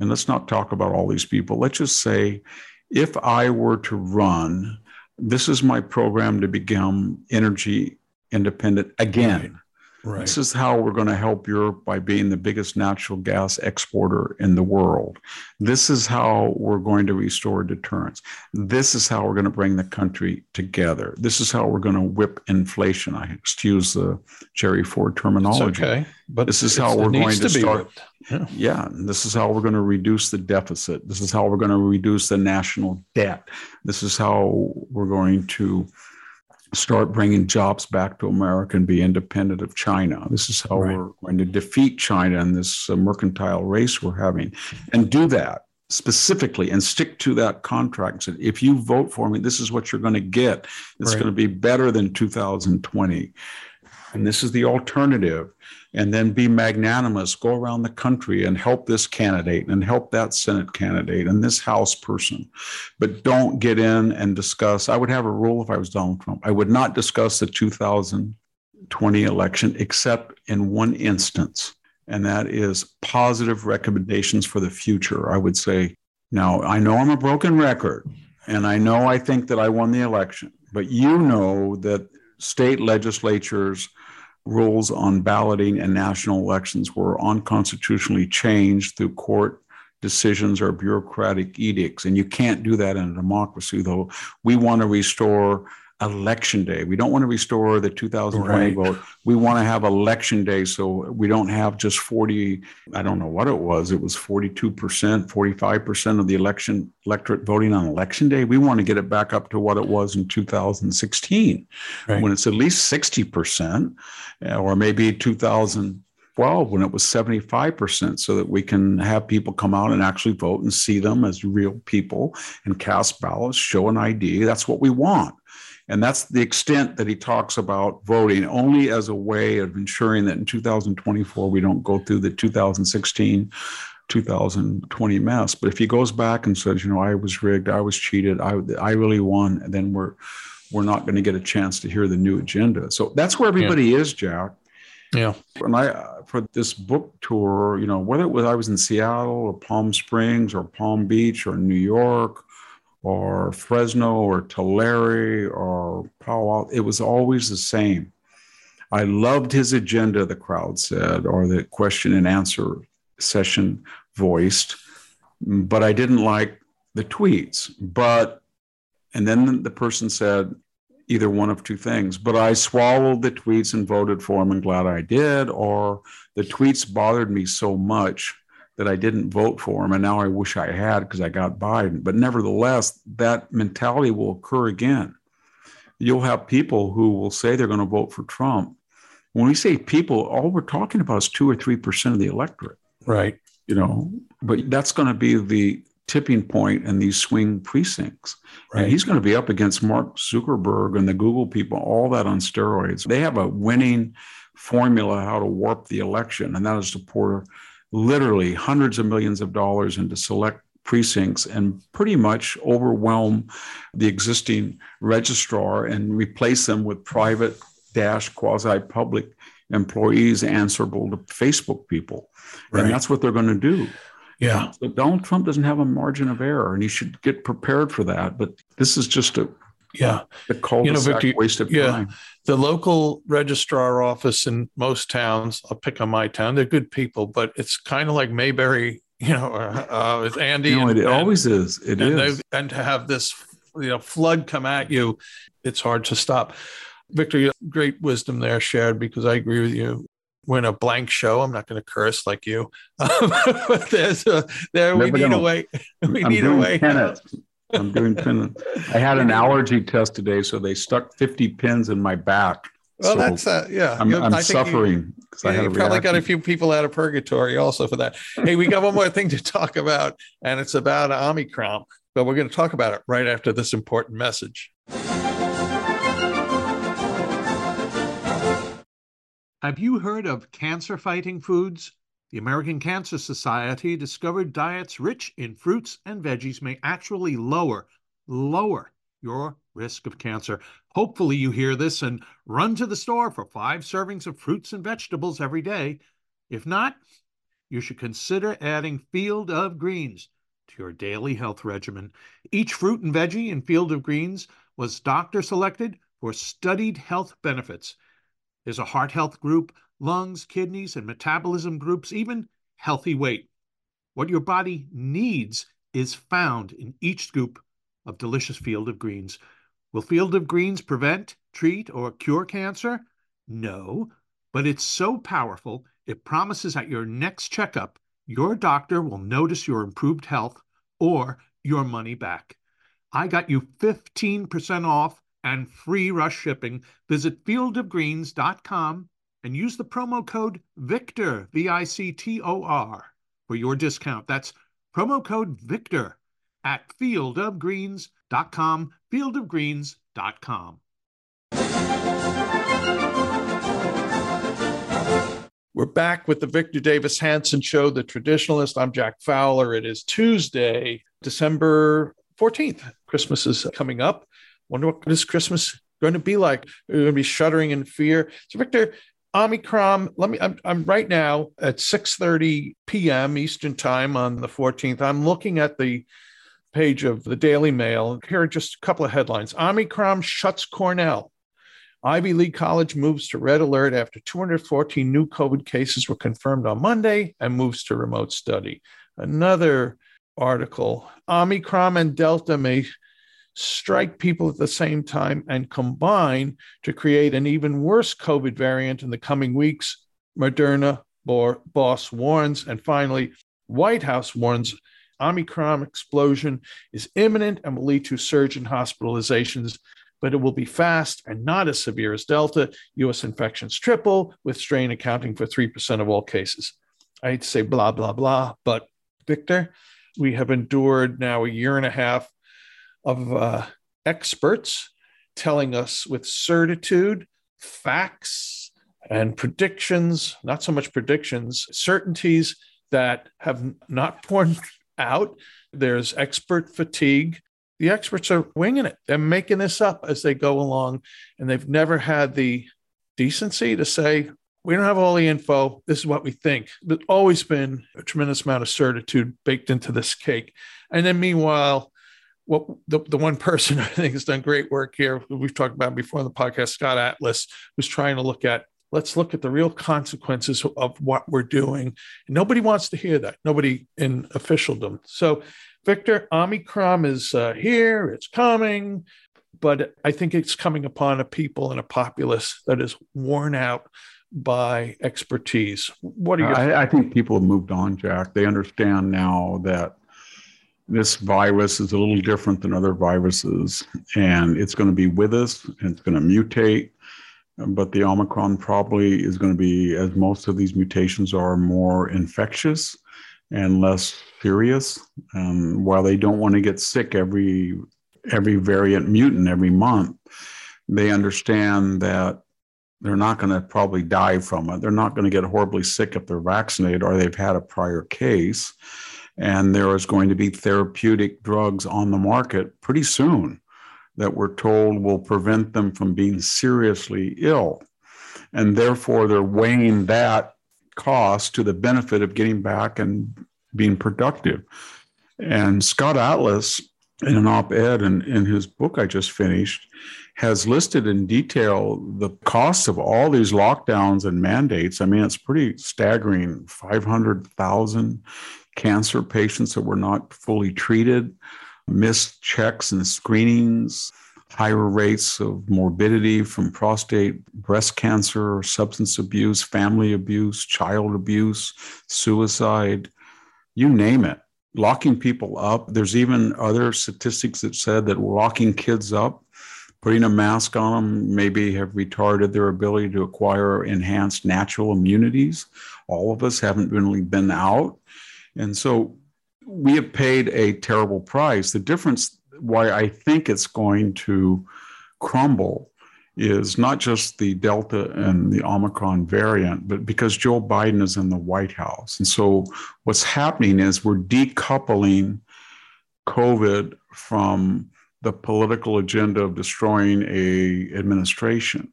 And let's not talk about all these people. Let's just say if I were to run, this is my program to become energy independent again. Right. This is how we're going to help Europe by being the biggest natural gas exporter in the world. This is how we're going to restore deterrence. This is how we're going to bring the country together. This is how we're going to whip inflation. I excuse the Jerry Ford terminology. It's okay, but this is how we're going to, to start. Yeah. yeah, this is how we're going to reduce the deficit. This is how we're going to reduce the national debt. This is how we're going to start bringing jobs back to America and be independent of China. This is how right. we're going to defeat China in this uh, mercantile race we're having and do that specifically and stick to that contract. And if you vote for me, this is what you're going to get. It's right. going to be better than 2020. And this is the alternative and then be magnanimous, go around the country and help this candidate and help that Senate candidate and this House person. But don't get in and discuss. I would have a rule if I was Donald Trump. I would not discuss the 2020 election except in one instance. and that is positive recommendations for the future. I would say, now I know I'm a broken record, and I know I think that I won the election, but you know that state legislatures rules on balloting and national elections were unconstitutionally changed through court decisions or bureaucratic edicts. And you can't do that in a democracy, though. We want to restore election day. We don't want to restore the 2020 right. vote. We want to have election day so we don't have just 40, I don't know what it was. It was 42%, 45% of the election electorate voting on election day. We want to get it back up to what it was in 2016 right. when it's at least 60% or maybe 2000 2012 when it was 75% so that we can have people come out and actually vote and see them as real people and cast ballots, show an ID. That's what we want. And that's the extent that he talks about voting only as a way of ensuring that in 2024 we don't go through the 2016 2020 mess. But if he goes back and says, you know, I was rigged, I was cheated, I I really won, then we're we're not going to get a chance to hear the new agenda. So that's where everybody yeah. is, Jack. Yeah. And I for this book tour, you know, whether it was I was in Seattle or Palm Springs or Palm Beach or New York or Fresno or Tulare or Palo It was always the same. I loved his agenda, the crowd said, or the question and answer session voiced, but I didn't like the tweets. But, and then the person said either one of two things, but I swallowed the tweets and voted for him and glad I did, or the tweets bothered me so much that I didn't vote for him, and now I wish I had because I got Biden. But nevertheless, that mentality will occur again. You'll have people who will say they're going to vote for Trump. When we say people, all we're talking about is two or three percent of the electorate. Right. You know, but that's going to be the tipping point in these swing precincts. Right. And he's going to be up against Mark Zuckerberg and the Google people, all that on steroids. They have a winning formula how to warp the election, and that is to pour literally hundreds of millions of dollars into select precincts and pretty much overwhelm the existing registrar and replace them with private dash quasi public employees answerable to Facebook people. Right. And that's what they're going to do. Yeah. So Donald Trump doesn't have a margin of error and he should get prepared for that. But this is just a yeah. The cul-de-sac you know, Victor, waste of yeah. time. The local registrar office in most towns, I'll pick on my town, they're good people, but it's kind of like Mayberry, you know, uh, uh with Andy. You know, and, it always is. It and is. And to have this, you know, flood come at you, it's hard to stop. Victor, great wisdom there shared because I agree with you. We're in a blank show. I'm not going to curse like you. but there's a, there we need a way. We I'm need a way. I'm doing pin. I had an allergy test today, so they stuck 50 pins in my back. Well, so that's uh, yeah. I'm, I'm suffering because I had you probably got a few people out of purgatory also for that. hey, we got one more thing to talk about, and it's about Omicron. But we're going to talk about it right after this important message. Have you heard of cancer fighting foods? The American Cancer Society discovered diets rich in fruits and veggies may actually lower, lower your risk of cancer. Hopefully, you hear this and run to the store for five servings of fruits and vegetables every day. If not, you should consider adding Field of Greens to your daily health regimen. Each fruit and veggie in Field of Greens was doctor selected for studied health benefits. There's a heart health group, lungs, kidneys, and metabolism groups, even healthy weight. What your body needs is found in each scoop of delicious Field of Greens. Will Field of Greens prevent, treat, or cure cancer? No, but it's so powerful, it promises at your next checkup, your doctor will notice your improved health or your money back. I got you 15% off and free rush shipping. Visit fieldofgreens.com and use the promo code VICTOR, V I C T O R, for your discount. That's promo code VICTOR at fieldofgreens.com, fieldofgreens.com. We're back with the Victor Davis Hanson Show, The Traditionalist. I'm Jack Fowler. It is Tuesday, December 14th. Christmas is coming up. Wonder what this Christmas going to be like? We're going to be shuddering in fear. So, Victor, Omicron, let me I'm, I'm right now at 6:30 p.m. Eastern Time on the 14th. I'm looking at the page of the Daily Mail. Here are just a couple of headlines. Omicron shuts Cornell. Ivy League College moves to red alert after 214 new COVID cases were confirmed on Monday and moves to remote study. Another article Omicron and Delta may strike people at the same time and combine to create an even worse COVID variant in the coming weeks, Moderna boss warns. And finally, White House warns Omicron explosion is imminent and will lead to surge in hospitalizations, but it will be fast and not as severe as Delta. US infections triple, with strain accounting for 3% of all cases. I hate to say blah, blah, blah, but Victor, we have endured now a year and a half of uh, experts telling us with certitude facts and predictions, not so much predictions, certainties that have not borne out. There's expert fatigue. The experts are winging it. They're making this up as they go along, and they've never had the decency to say, we don't have all the info. This is what we think. There's always been a tremendous amount of certitude baked into this cake. And then meanwhile, what the, the one person I think has done great work here, we've talked about before in the podcast, Scott Atlas, was trying to look at let's look at the real consequences of what we're doing. And nobody wants to hear that, nobody in officialdom. So, Victor, Omicron is uh, here, it's coming, but I think it's coming upon a people and a populace that is worn out by expertise. What are you? I, I think people have moved on, Jack. They understand now that this virus is a little different than other viruses, and it's going to be with us and it's going to mutate. But the Omicron probably is going to be, as most of these mutations are, more infectious and less serious. Um, while they don't want to get sick every every variant mutant every month, they understand that they're not going to probably die from it. They're not going to get horribly sick if they're vaccinated or they've had a prior case and there is going to be therapeutic drugs on the market pretty soon that we're told will prevent them from being seriously ill. And therefore, they're weighing that cost to the benefit of getting back and being productive. And Scott Atlas, in an op ed in, in his book I just finished, has listed in detail the costs of all these lockdowns and mandates. I mean, it's pretty staggering 500,000 cancer patients that were not fully treated, missed checks and screenings, higher rates of morbidity from prostate, breast cancer, substance abuse, family abuse, child abuse, suicide, you name it. Locking people up. There's even other statistics that said that locking kids up, putting a mask on them, maybe have retarded their ability to acquire enhanced natural immunities. All of us haven't really been out and so we have paid a terrible price. The difference, why I think it's going to crumble, is not just the Delta and the Omicron variant, but because Joe Biden is in the White House. And so what's happening is we're decoupling COVID from the political agenda of destroying a administration.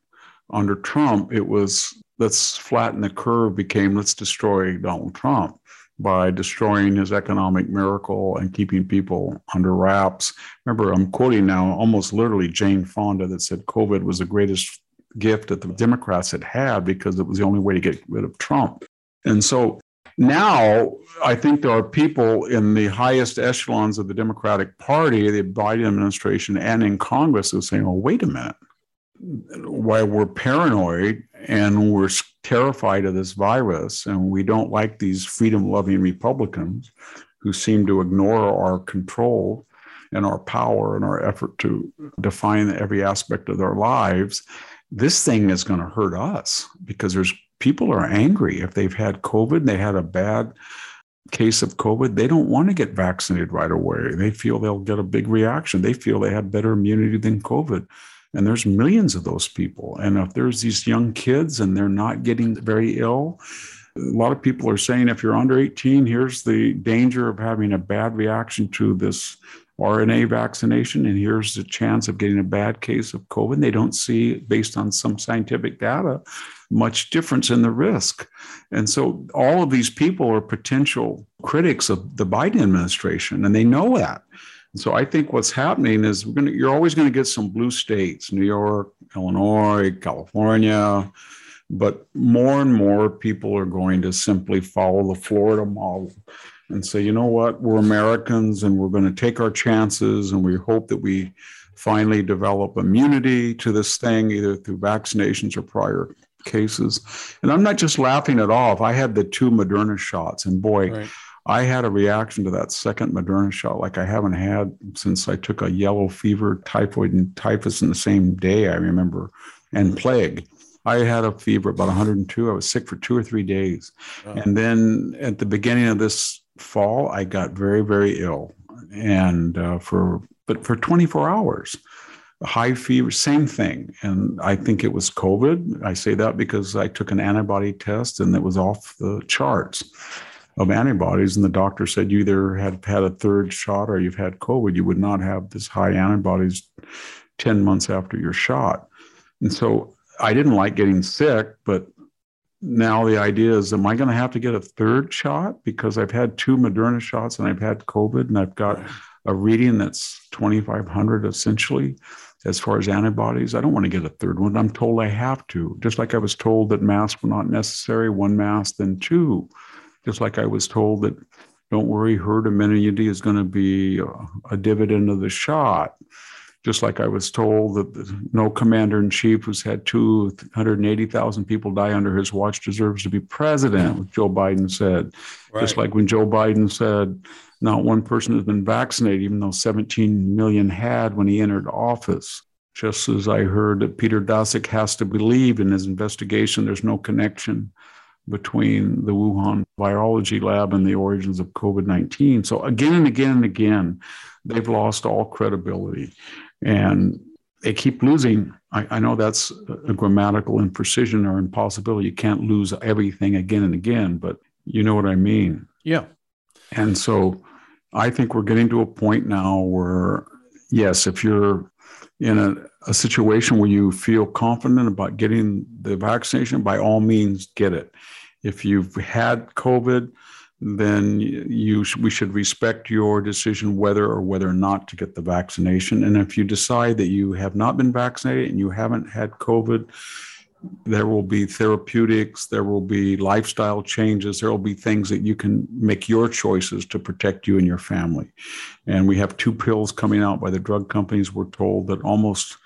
Under Trump, it was let's flatten the curve became let's destroy Donald Trump by destroying his economic miracle and keeping people under wraps. Remember, I'm quoting now almost literally Jane Fonda that said COVID was the greatest gift that the Democrats had had because it was the only way to get rid of Trump. And so now I think there are people in the highest echelons of the Democratic Party, the Biden administration, and in Congress who are saying, oh, wait a minute. While we're paranoid and we're terrified of this virus, and we don't like these freedom loving Republicans who seem to ignore our control and our power and our effort to define every aspect of their lives. This thing is going to hurt us because there's people are angry if they've had COVID, they had a bad case of COVID, they don't want to get vaccinated right away. They feel they'll get a big reaction. They feel they have better immunity than COVID. And there's millions of those people. And if there's these young kids and they're not getting very ill, a lot of people are saying if you're under 18, here's the danger of having a bad reaction to this RNA vaccination, and here's the chance of getting a bad case of COVID. They don't see, based on some scientific data, much difference in the risk. And so all of these people are potential critics of the Biden administration, and they know that. And so I think what's happening is we're gonna, you're always going to get some blue states, New York, Illinois, California, but more and more people are going to simply follow the Florida model and say, you know what, we're Americans and we're going to take our chances and we hope that we finally develop immunity to this thing, either through vaccinations or prior cases. And I'm not just laughing it off. I had the two Moderna shots, and boy, right. I had a reaction to that second Moderna shot like I haven't had since I took a yellow fever, typhoid, and typhus in the same day, I remember, and plague. I had a fever about 102. I was sick for two or three days. Oh. And then at the beginning of this fall, I got very, very ill. And uh, for, but for 24 hours, high fever, same thing. And I think it was COVID. I say that because I took an antibody test and it was off the charts of antibodies. And the doctor said, you either had had a third shot or you've had COVID. You would not have this high antibodies 10 months after your shot. And so I didn't like getting sick, but now the idea is am I going to have to get a third shot because I've had two Moderna shots and I've had COVID and I've got a reading that's 2,500 essentially as far as antibodies. I don't want to get a third one. I'm told I have to, just like I was told that masks were not necessary, one mask, then two. Just like I was told that don't worry, herd immunity is going to be a, a dividend of the shot just like I was told that no commander in chief who's had 280,000 people die under his watch deserves to be president, Joe Biden said. Right. Just like when Joe Biden said, not one person has been vaccinated, even though 17 million had when he entered office. Just as I heard that Peter Daszak has to believe in his investigation, there's no connection between the Wuhan virology lab and the origins of COVID 19. So, again and again and again, they've lost all credibility and they keep losing. I, I, know that's a grammatical imprecision or impossibility. You can't lose everything again and again, but you know what I mean. Yeah. And so I think we're getting to a point now where, yes, if you're in a, a situation where you feel confident about getting the vaccination, by all means, get it. If you've had COVID, then you we should respect your decision whether or whether or not to get the vaccination. And if you decide that you have not been vaccinated and you haven't had COVID, there will be therapeutics, there will be lifestyle changes, there will be things that you can make your choices to protect you and your family. And we have two pills coming out by the drug companies. We're told that almost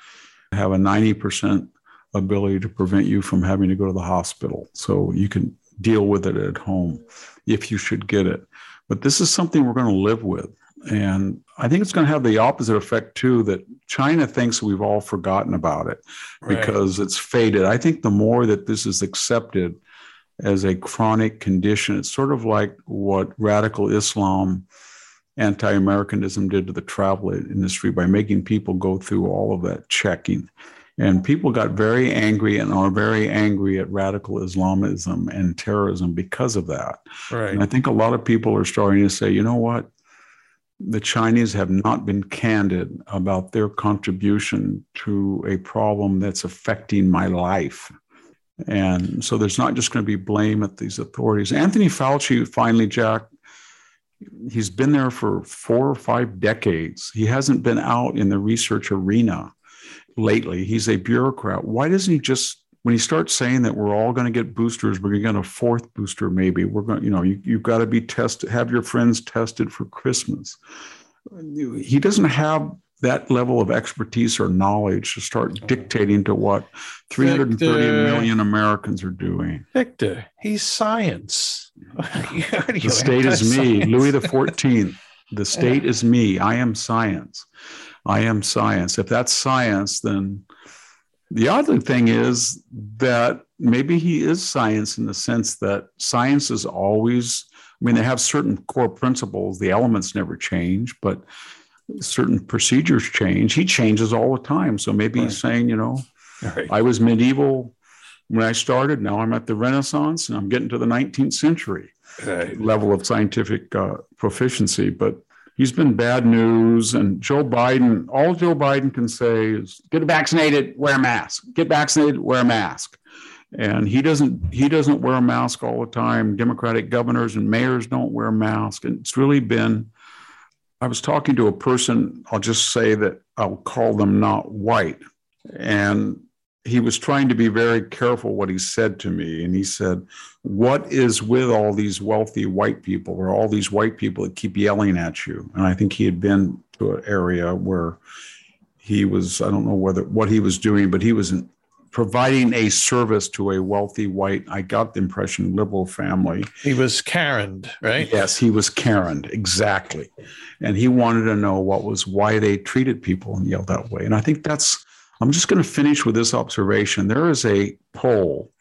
have a 90% ability to prevent you from having to go to the hospital. So you can deal with it at home if you should get it. But this is something we're going to live with. And I think it's going to have the opposite effect too that China thinks we've all forgotten about it right. because it's faded. I think the more that this is accepted as a chronic condition, it's sort of like what radical Islam anti Americanism did to the travel industry by making people go through all of that checking. And people got very angry and are very angry at radical Islamism and terrorism because of that. Right. And I think a lot of people are starting to say, you know what? The Chinese have not been candid about their contribution to a problem that's affecting my life. And so there's not just going to be blame at these authorities. Anthony Fauci finally, Jack, he's been there for four or five decades. He hasn't been out in the research arena lately. He's a bureaucrat. Why doesn't he just when he starts saying that we're all going to get boosters, we're going to get a fourth booster, maybe we're going, you know, you, you've got to be tested, have your friends tested for Christmas. He doesn't have that level of expertise or knowledge to start oh. dictating to what 330 Victor, million Americans are doing. Victor, he's science. the state is me, Louis the 14th. The state is me. I am science. I am science. If that's science, then the odd thing is that maybe he is science in the sense that science is always, I mean, they have certain core principles, the elements never change, but certain procedures change. He changes all the time. So maybe right. he's saying, you know, right. I was medieval when I started. Now I'm at the Renaissance and I'm getting to the 19th century right. level of scientific uh, proficiency. But he's been bad news. And Joe Biden, all Joe Biden can say is get vaccinated, wear a mask. Get vaccinated, wear a mask. And he doesn't he doesn't wear a mask all the time. Democratic governors and mayors don't wear masks. And it's really been I was talking to a person, I'll just say that I'll call them not white. And he was trying to be very careful what he said to me. And he said, What is with all these wealthy white people or all these white people that keep yelling at you? And I think he had been to an area where he was, I don't know whether what he was doing, but he was providing a service to a wealthy white, I got the impression, liberal family. He was Karen, right? Yes, he was Karen, exactly. And he wanted to know what was why they treated people and yelled that way. And I think that's, I'm just going to finish with this observation. There is a poll,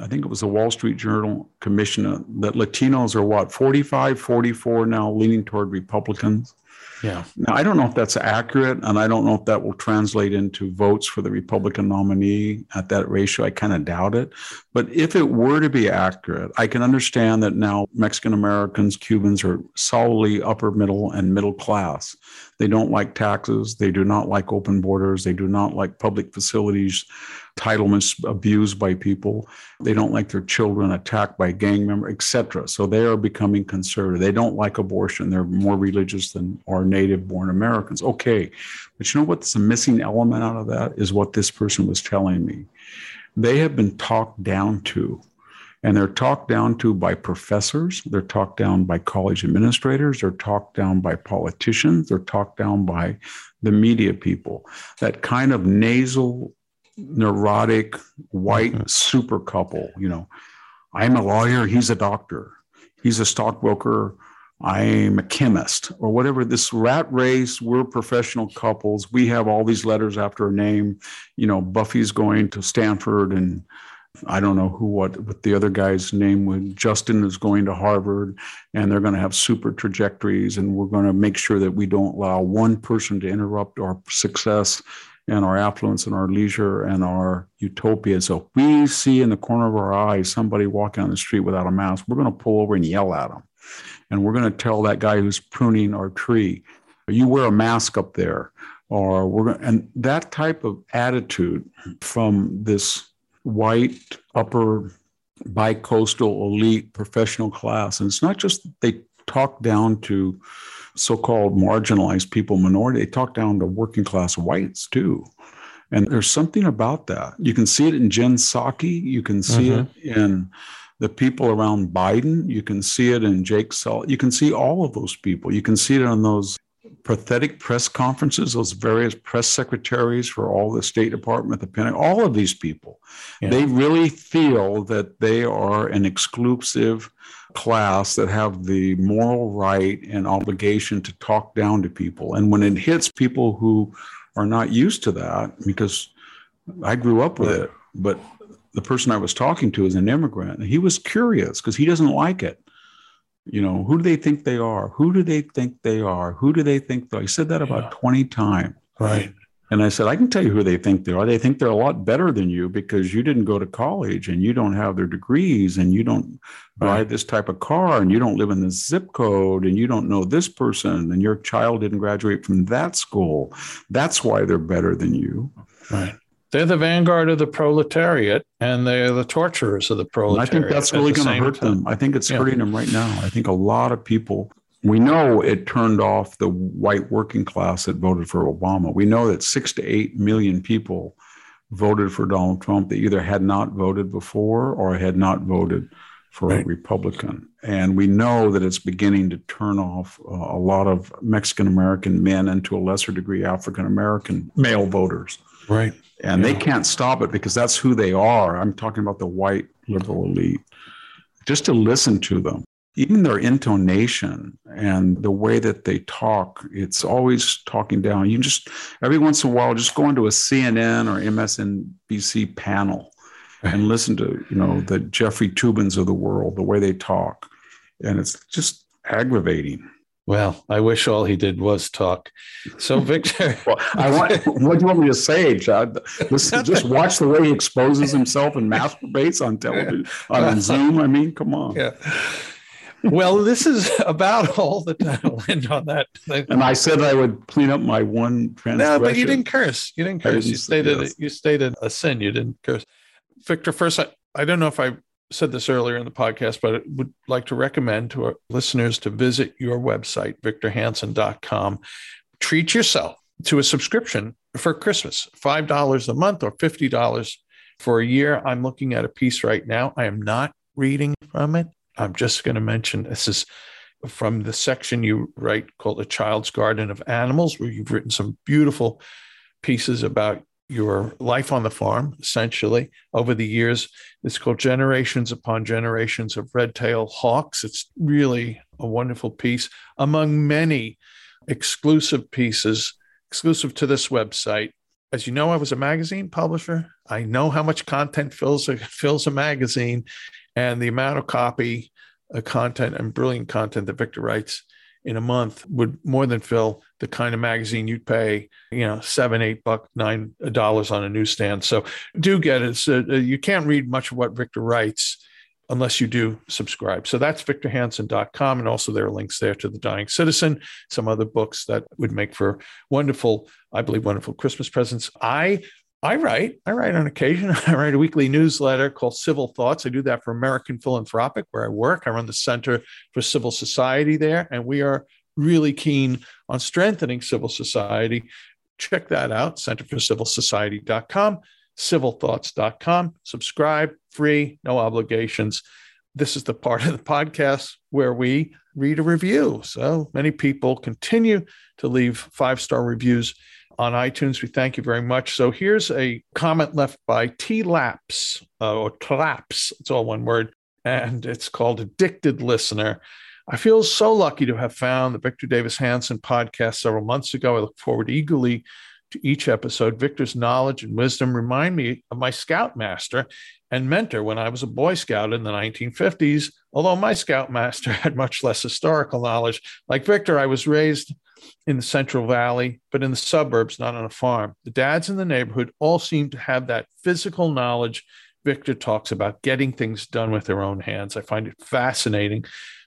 I think it was the Wall Street Journal commission, uh, that Latinos are what, 45, 44 now leaning toward Republicans. Yeah. Now, I don't know if that's accurate, and I don't know if that will translate into votes for the Republican nominee at that ratio. I kind of doubt it. But if it were to be accurate, I can understand that now Mexican Americans, Cubans are solidly upper middle and middle class. They don't like taxes. They do not like open borders. They do not like public facilities entitlements abused by people. They don't like their children attacked by gang members, etc. So they are becoming conservative. They don't like abortion. They're more religious than our native born Americans. Okay. But you know what's the missing element out of that is what this person was telling me. They have been talked down to. And they're talked down to by professors, they're talked down by college administrators, they're talked down by politicians, they're talked down by the media people. That kind of nasal neurotic white mm-hmm. super couple. You know, I'm a lawyer, he's a doctor, he's a stockbroker, I'm a chemist, or whatever. This rat race, we're professional couples. We have all these letters after a name. You know, Buffy's going to Stanford and I don't know who what what the other guy's name was. Justin is going to Harvard, and they're going to have super trajectories, and we're going to make sure that we don't allow one person to interrupt our success and our affluence and our leisure and our utopia. So if we see in the corner of our eye somebody walking on the street without a mask, we're going to pull over and yell at them. And we're going to tell that guy who's pruning our tree, you wear a mask up there. Or we're going and that type of attitude from this white upper bi-coastal elite professional class. And it's not just they talk down to so-called marginalized people, minority. They talk down to working class whites too. And there's something about that. You can see it in Jen Psaki. You can see mm-hmm. it in the people around Biden. You can see it in Jake Sullivan. You can see all of those people. You can see it on those pathetic press conferences, those various press secretaries for all the State Department, the Pentagon, all of these people. Yeah. They really feel that they are an exclusive class that have the moral right and obligation to talk down to people. And when it hits people who are not used to that, because I grew up with it, but the person I was talking to is an immigrant, and he was curious because he doesn't like it. You know, who do they think they are? Who do they think they are? Who do they think they are? He said that about yeah. 20 times. Right. And I said, I can tell you who they think they are. They think they're a lot better than you because you didn't go to college and you don't have their degrees and you don't drive this type of car and you don't live in this zip code and you don't know this person and your child didn't graduate from that school. That's why they're better than you. Right. They're the vanguard of the proletariat and they're the torturers of the proletariat. And I think that's really going to hurt time. them. I think it's yeah. hurting them right now. I think a lot of people we know it turned off the white working class that voted for Obama. We know that six to eight million people voted for Donald Trump that either had not voted before or had not voted for right. a Republican. And we know that it's beginning to turn off uh, a lot of Mexican American men and to a lesser degree African American male voters. Right. And yeah. they can't stop it because that's who they are. I'm talking about the white liberal elite. Just to listen to them even their intonation and the way that they talk, it's always talking down. You just every once in a while just go into a CNN or MSNBC panel and listen to, you know, the Jeffrey Toobins of the world, the way they talk. And it's just aggravating. Well, I wish all he did was talk. So, Victor, well, I want. What do you want me to say, Chad? Listen, just watch the way he exposes himself and masturbates on television on Zoom. I mean, come on. Yeah. Well, this is about all the time. I'll end on that. And I said I would clean up my one transgression. No, but you didn't curse. You didn't curse. didn't you stated yes. you stated a sin. You didn't curse. Victor, first, I, I don't know if I said this earlier in the podcast, but I would like to recommend to our listeners to visit your website, victorhanson.com. Treat yourself to a subscription for Christmas, $5 a month or $50 for a year. I'm looking at a piece right now. I am not reading from it. I'm just going to mention this is from the section you write called A Child's Garden of Animals, where you've written some beautiful pieces about your life on the farm, essentially, over the years. It's called Generations Upon Generations of Red Tail Hawks. It's really a wonderful piece among many exclusive pieces, exclusive to this website. As you know, I was a magazine publisher. I know how much content fills a, fills a magazine, and the amount of copy, uh, content, and brilliant content that Victor writes in a month would more than fill the kind of magazine you'd pay, you know, seven, eight buck, nine dollars on a newsstand. So do get it. So uh, you can't read much of what Victor writes unless you do subscribe. So that's victorhanson.com. And also there are links there to The Dying Citizen, some other books that would make for wonderful, I believe, wonderful Christmas presents. I I write. I write on occasion. I write a weekly newsletter called Civil Thoughts. I do that for American Philanthropic, where I work. I run the Center for Civil Society there, and we are really keen on strengthening civil society. Check that out, centerforcivilsociety.com, civilthoughts.com. Subscribe, free, no obligations. This is the part of the podcast where we read a review. So many people continue to leave five star reviews on iTunes. We thank you very much. So here's a comment left by T Laps uh, or Tlaps. It's all one word. And it's called Addicted Listener. I feel so lucky to have found the Victor Davis Hanson podcast several months ago. I look forward eagerly to each episode. Victor's knowledge and wisdom remind me of my scoutmaster and mentor when I was a Boy Scout in the 1950s. Although my scoutmaster had much less historical knowledge. Like Victor, I was raised in the Central Valley, but in the suburbs, not on a farm. The dads in the neighborhood all seem to have that physical knowledge Victor talks about, getting things done with their own hands. I find it fascinating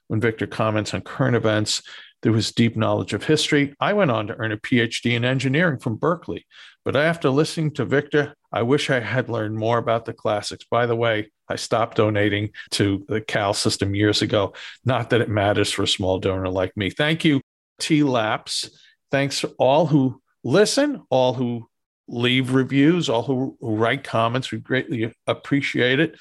when Victor comments on current events through his deep knowledge of history. I went on to earn a PhD in engineering from Berkeley, but after listening to Victor, I wish I had learned more about the classics. By the way, I stopped donating to the Cal system years ago. Not that it matters for a small donor like me. Thank you, T Laps. Thanks to all who listen, all who leave reviews, all who, who write comments. We greatly appreciate it.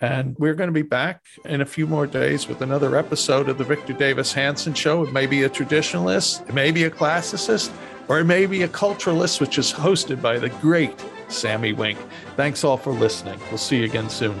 And we're going to be back in a few more days with another episode of the Victor Davis Hanson Show. It may be a traditionalist, it may be a classicist, or it may be a culturalist, which is hosted by the great Sami Winc. Thanks all for listening. We'll see you again soon.